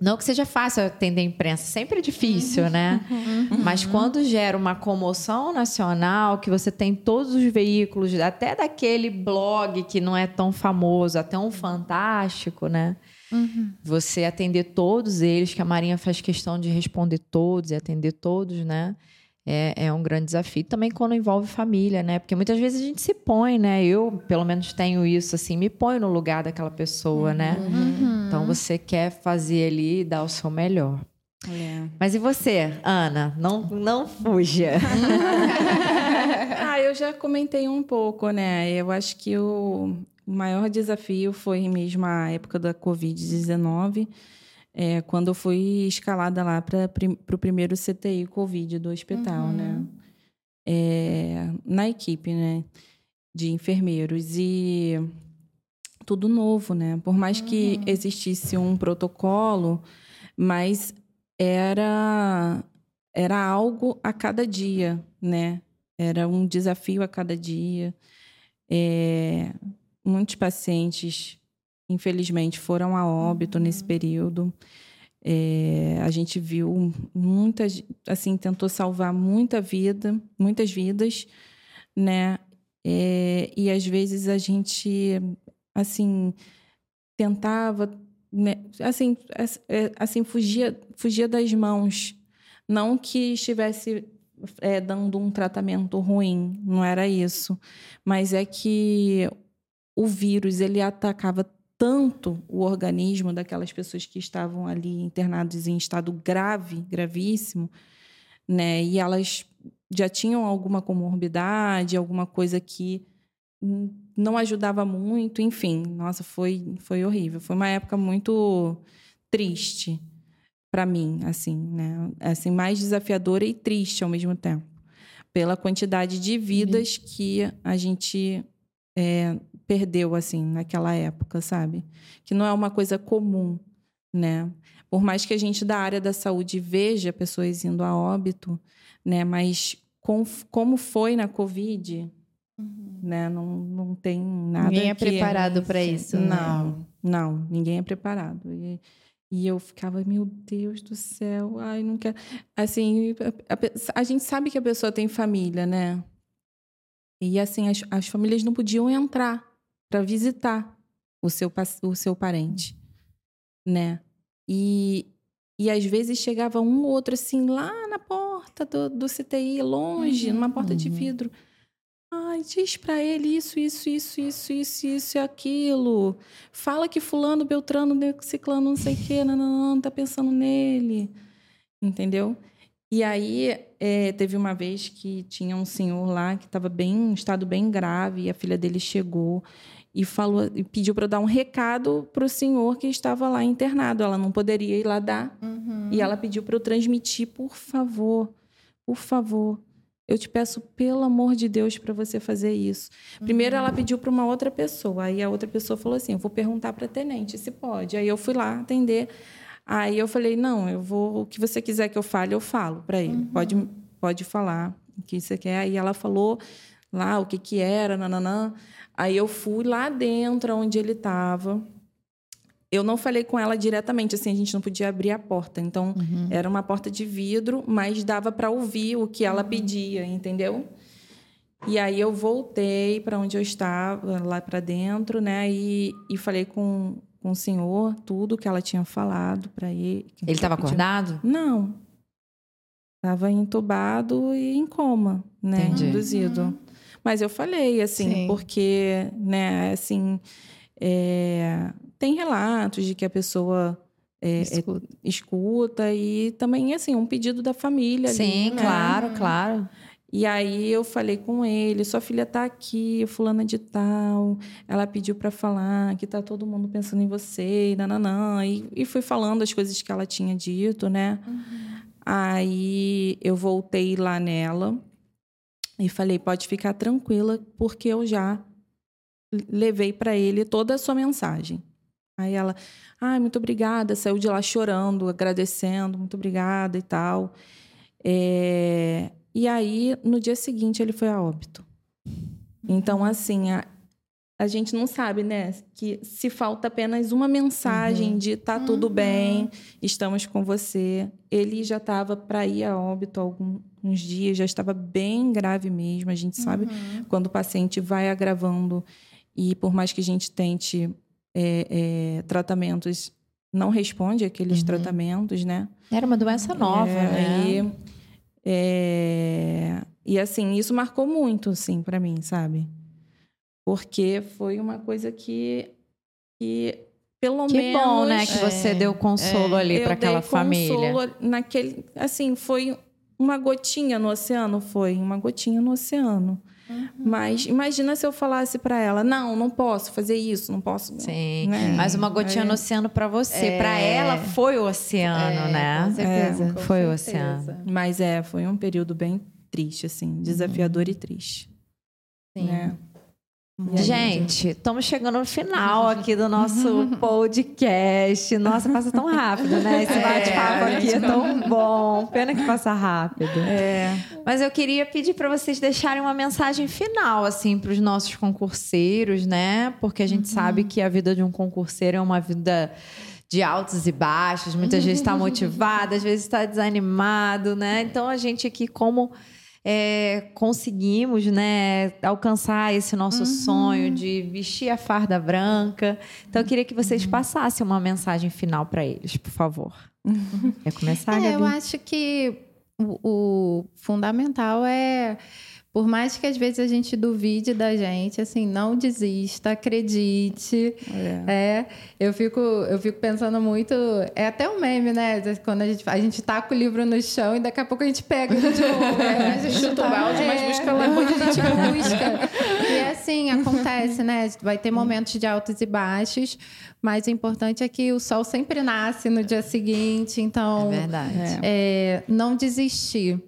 não que seja fácil atender a imprensa, sempre é difícil, né? Uhum. Mas quando gera uma comoção nacional, que você tem todos os veículos, até daquele blog que não é tão famoso, até um fantástico, né? Uhum. Você atender todos eles, que a Marinha faz questão de responder todos e atender todos, né? É, é um grande desafio. Também quando envolve família, né? Porque muitas vezes a gente se põe, né? Eu, pelo menos, tenho isso, assim, me põe no lugar daquela pessoa, né? Uhum. Então você quer fazer ali e dar o seu melhor. É. Mas e você, Ana? Não, não fuja. ah, eu já comentei um pouco, né? Eu acho que o maior desafio foi mesmo a época da Covid-19 é, quando eu fui escalada lá para o primeiro CTI Covid do hospital, né? uhum. né? É, na equipe, né? De enfermeiros. E tudo novo, né? Por mais uhum. que existisse um protocolo, mas era, era algo a cada dia, né? Era um desafio a cada dia. É, muitos pacientes infelizmente, foram a óbito uhum. nesse período. É, a gente viu muitas, assim, tentou salvar muita vida, muitas vidas, né? É, e às vezes a gente, assim, tentava, né? assim, é, assim fugia, fugia das mãos. Não que estivesse é, dando um tratamento ruim, não era isso, mas é que o vírus ele atacava tanto o organismo daquelas pessoas que estavam ali internadas em estado grave, gravíssimo, né? E elas já tinham alguma comorbidade, alguma coisa que não ajudava muito, enfim, nossa, foi foi horrível. Foi uma época muito triste para mim, assim, né? Assim, mais desafiadora e triste ao mesmo tempo, pela quantidade de vidas que a gente é, perdeu assim naquela época, sabe? Que não é uma coisa comum, né? Por mais que a gente da área da saúde veja pessoas indo a óbito, né? Mas com, como foi na Covid, uhum. né? Não, não tem nada. Ninguém é preparado para isso. Né? Não, né? não, ninguém é preparado. E, e eu ficava, meu Deus do céu, ai, não quero. Assim, a, a, a gente sabe que a pessoa tem família, né? E assim, as, as famílias não podiam entrar para visitar o seu, o seu parente, né? E, e às vezes chegava um ou outro assim lá na porta do, do CTI, longe, uhum, numa porta uhum. de vidro. Ai, diz para ele isso, isso, isso, isso, isso, isso e aquilo. Fala que fulano, beltrano, ciclano, não sei o quê, não, não, não, tá pensando nele. Entendeu? E aí, é, teve uma vez que tinha um senhor lá que estava bem, em estado bem grave, e a filha dele chegou e falou e pediu para dar um recado para o senhor que estava lá internado. Ela não poderia ir lá dar. Uhum. E ela pediu para eu transmitir, por favor, por favor. Eu te peço, pelo amor de Deus, para você fazer isso. Primeiro, ela uhum. pediu para uma outra pessoa. Aí a outra pessoa falou assim: Eu vou perguntar para a tenente se pode. Aí eu fui lá atender. Aí eu falei: Não, eu vou. O que você quiser que eu fale, eu falo para ele. Uhum. Pode, pode falar o que você quer. Aí ela falou lá o que, que era, nananã. Aí eu fui lá dentro, onde ele estava eu não falei com ela diretamente, assim, a gente não podia abrir a porta. Então, uhum. era uma porta de vidro, mas dava para ouvir o que ela uhum. pedia, entendeu? E aí eu voltei para onde eu estava, lá para dentro, né? E, e falei com, com o senhor tudo que ela tinha falado para ele. Ele estava acordado? Não. Estava entubado e em coma, né? Entendi. Induzido. Uhum. Mas eu falei, assim, Sim. porque, né, assim, é, tem relatos de que a pessoa é, escuta. É, escuta. e também assim um pedido da família sim ali, né? claro claro e aí eu falei com ele sua filha está aqui fulana de tal ela pediu para falar que está todo mundo pensando em você e nananã e, e fui falando as coisas que ela tinha dito né uhum. aí eu voltei lá nela e falei pode ficar tranquila porque eu já levei para ele toda a sua mensagem Aí ela, ai, muito obrigada, saiu de lá chorando, agradecendo, muito obrigada e tal. É... E aí, no dia seguinte, ele foi a óbito. Então, assim, a, gente não sabe, né? Que se falta apenas uma mensagem uhum. de tá tudo uhum. bem, estamos com você. Ele já estava para ir a óbito alguns dias, já estava bem grave mesmo. A gente sabe uhum. quando o paciente vai agravando e por mais que a gente tente é, é, tratamentos não responde aqueles uhum. tratamentos, né? Era uma doença nova, é, né? E, é, e assim, isso marcou muito, assim, para mim, sabe? Porque foi uma coisa que, que pelo que menos... Que bom, né? Que você é, deu consolo é, ali para aquela família. Consolo naquele, assim, foi uma gotinha no oceano, foi uma gotinha no oceano. Uhum. Mas imagina se eu falasse para ela: não, não posso fazer isso, não posso. Sim, né? mas uma gotinha é. no oceano para você. É. Para ela foi o oceano, é, né? Com certeza. Com foi certeza. o oceano. Mas é, foi um período bem triste, assim, desafiador uhum. e triste. Sim. Né? Gente, estamos chegando no final aqui do nosso podcast. Nossa, passa tão rápido, né? Esse é, bate-papo é, aqui é tão bom. Pena que passa rápido. É. Mas eu queria pedir para vocês deixarem uma mensagem final, assim, para os nossos concurseiros, né? Porque a gente uhum. sabe que a vida de um concurseiro é uma vida de altos e baixos. Muitas vezes está motivado, às vezes está desanimado, né? Então a gente aqui, como é, conseguimos né, alcançar esse nosso uhum. sonho de vestir a farda branca. Então, eu queria que vocês uhum. passassem uma mensagem final para eles, por favor. Quer começar, é, Gabi? Eu acho que o, o fundamental é por mais que às vezes a gente duvide da gente, assim, não desista, acredite. É. é. eu fico, eu fico pensando muito. É até um meme, né? Quando a gente, a gente taca o livro no chão e daqui a pouco a gente pega de novo. Né? A gente chuta o balde, é, mas busca lá. Depois a gente busca. E é assim, acontece, né? Vai ter momentos de altos e baixos, mas o importante é que o sol sempre nasce no dia seguinte. Então, é verdade. É, não desistir.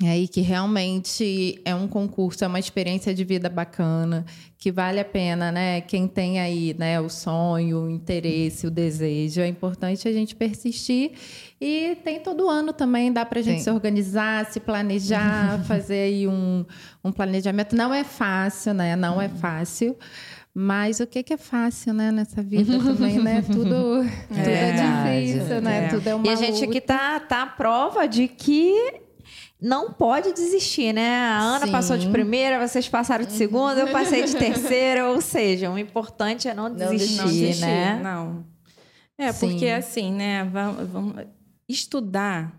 É aí que realmente é um concurso, é uma experiência de vida bacana, que vale a pena, né? Quem tem aí, né, o sonho, o interesse, o desejo, é importante a gente persistir. E tem todo ano também, dá para a gente Sim. se organizar, se planejar, fazer aí um, um planejamento. Não é fácil, né? Não é fácil. Mas o que, que é fácil, né, nessa vida também, né? Tudo, é, tudo é, difícil, né? É. Tudo é uma E a gente luta. aqui tá, tá a prova de que não pode desistir, né? A Ana Sim. passou de primeira, vocês passaram de segunda, eu passei de terceira, ou seja, o importante é não desistir, não desistir né? Não. É, Sim. porque assim, né? Vamos, vamos estudar,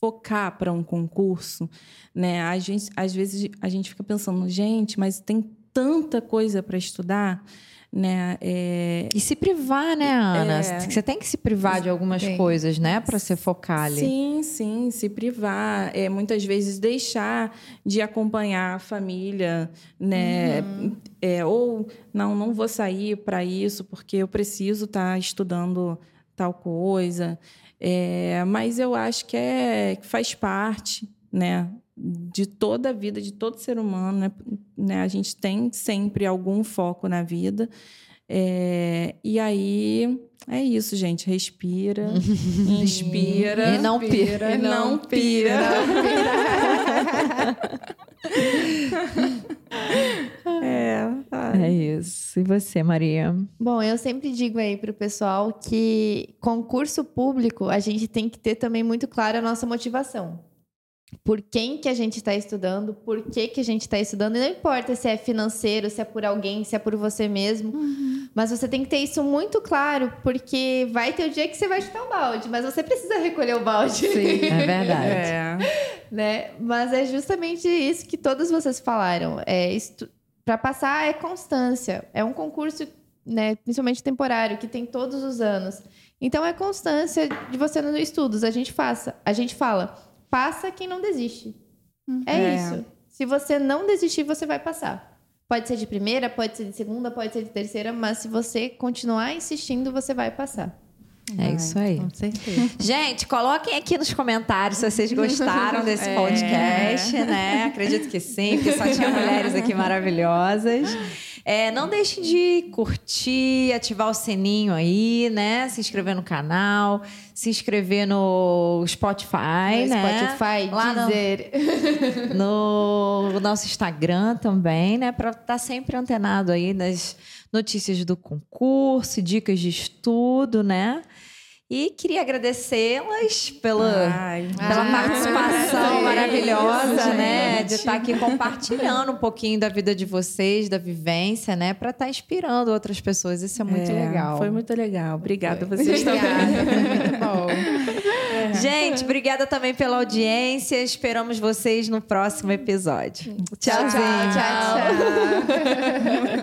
focar para um concurso, né? A gente, às vezes a gente fica pensando, gente, mas tem tanta coisa para estudar né? É... E se privar, né, Ana? É... Você tem que se privar de algumas tem. coisas, né, para ser focar ali. Sim, sim, se privar. É, muitas vezes deixar de acompanhar a família, né? Uhum. É, ou não, não vou sair para isso porque eu preciso estar tá estudando tal coisa. É, mas eu acho que é que faz parte, né? De toda a vida, de todo ser humano, né? né? A gente tem sempre algum foco na vida. É, e aí é isso, gente. Respira, inspira. E não pira. E não pira. é, é isso. E você, Maria? Bom, eu sempre digo aí pro pessoal que concurso público a gente tem que ter também muito claro a nossa motivação por quem que a gente está estudando, por que, que a gente está estudando. E não importa se é financeiro, se é por alguém, se é por você mesmo. Uhum. Mas você tem que ter isso muito claro, porque vai ter o dia que você vai chutar o balde, mas você precisa recolher o balde. Sim, é verdade. é. Né? Mas é justamente isso que todos vocês falaram. É. Para passar é constância. É um concurso, né, principalmente temporário, que tem todos os anos. Então é constância de você nos estudos. A gente faça, a gente fala passa quem não desiste. Uhum. É, é, isso. Se você não desistir, você vai passar. Pode ser de primeira, pode ser de segunda, pode ser de terceira, mas se você continuar insistindo, você vai passar. É isso aí. Com certeza. Gente, coloquem aqui nos comentários se vocês gostaram desse é. podcast, né? Acredito que sim, porque só tinha mulheres aqui maravilhosas. É, não deixem de curtir, ativar o sininho aí, né? Se inscrever no canal, se inscrever no Spotify, no né? Spotify, Lá. No, no nosso Instagram também, né? Para estar tá sempre antenado aí nas notícias do concurso, dicas de estudo, né? E queria agradecê-las pela, Ai, pela ai, participação ai, maravilhosa, né? De estar aqui compartilhando um pouquinho da vida de vocês, da vivência, né? Para estar inspirando outras pessoas. Isso é muito é, legal. Foi muito legal. Obrigada foi. vocês também. Foi muito bom. É. Gente, obrigada também pela audiência. Esperamos vocês no próximo episódio. Tchau, tchau. tchau, tchau. tchau.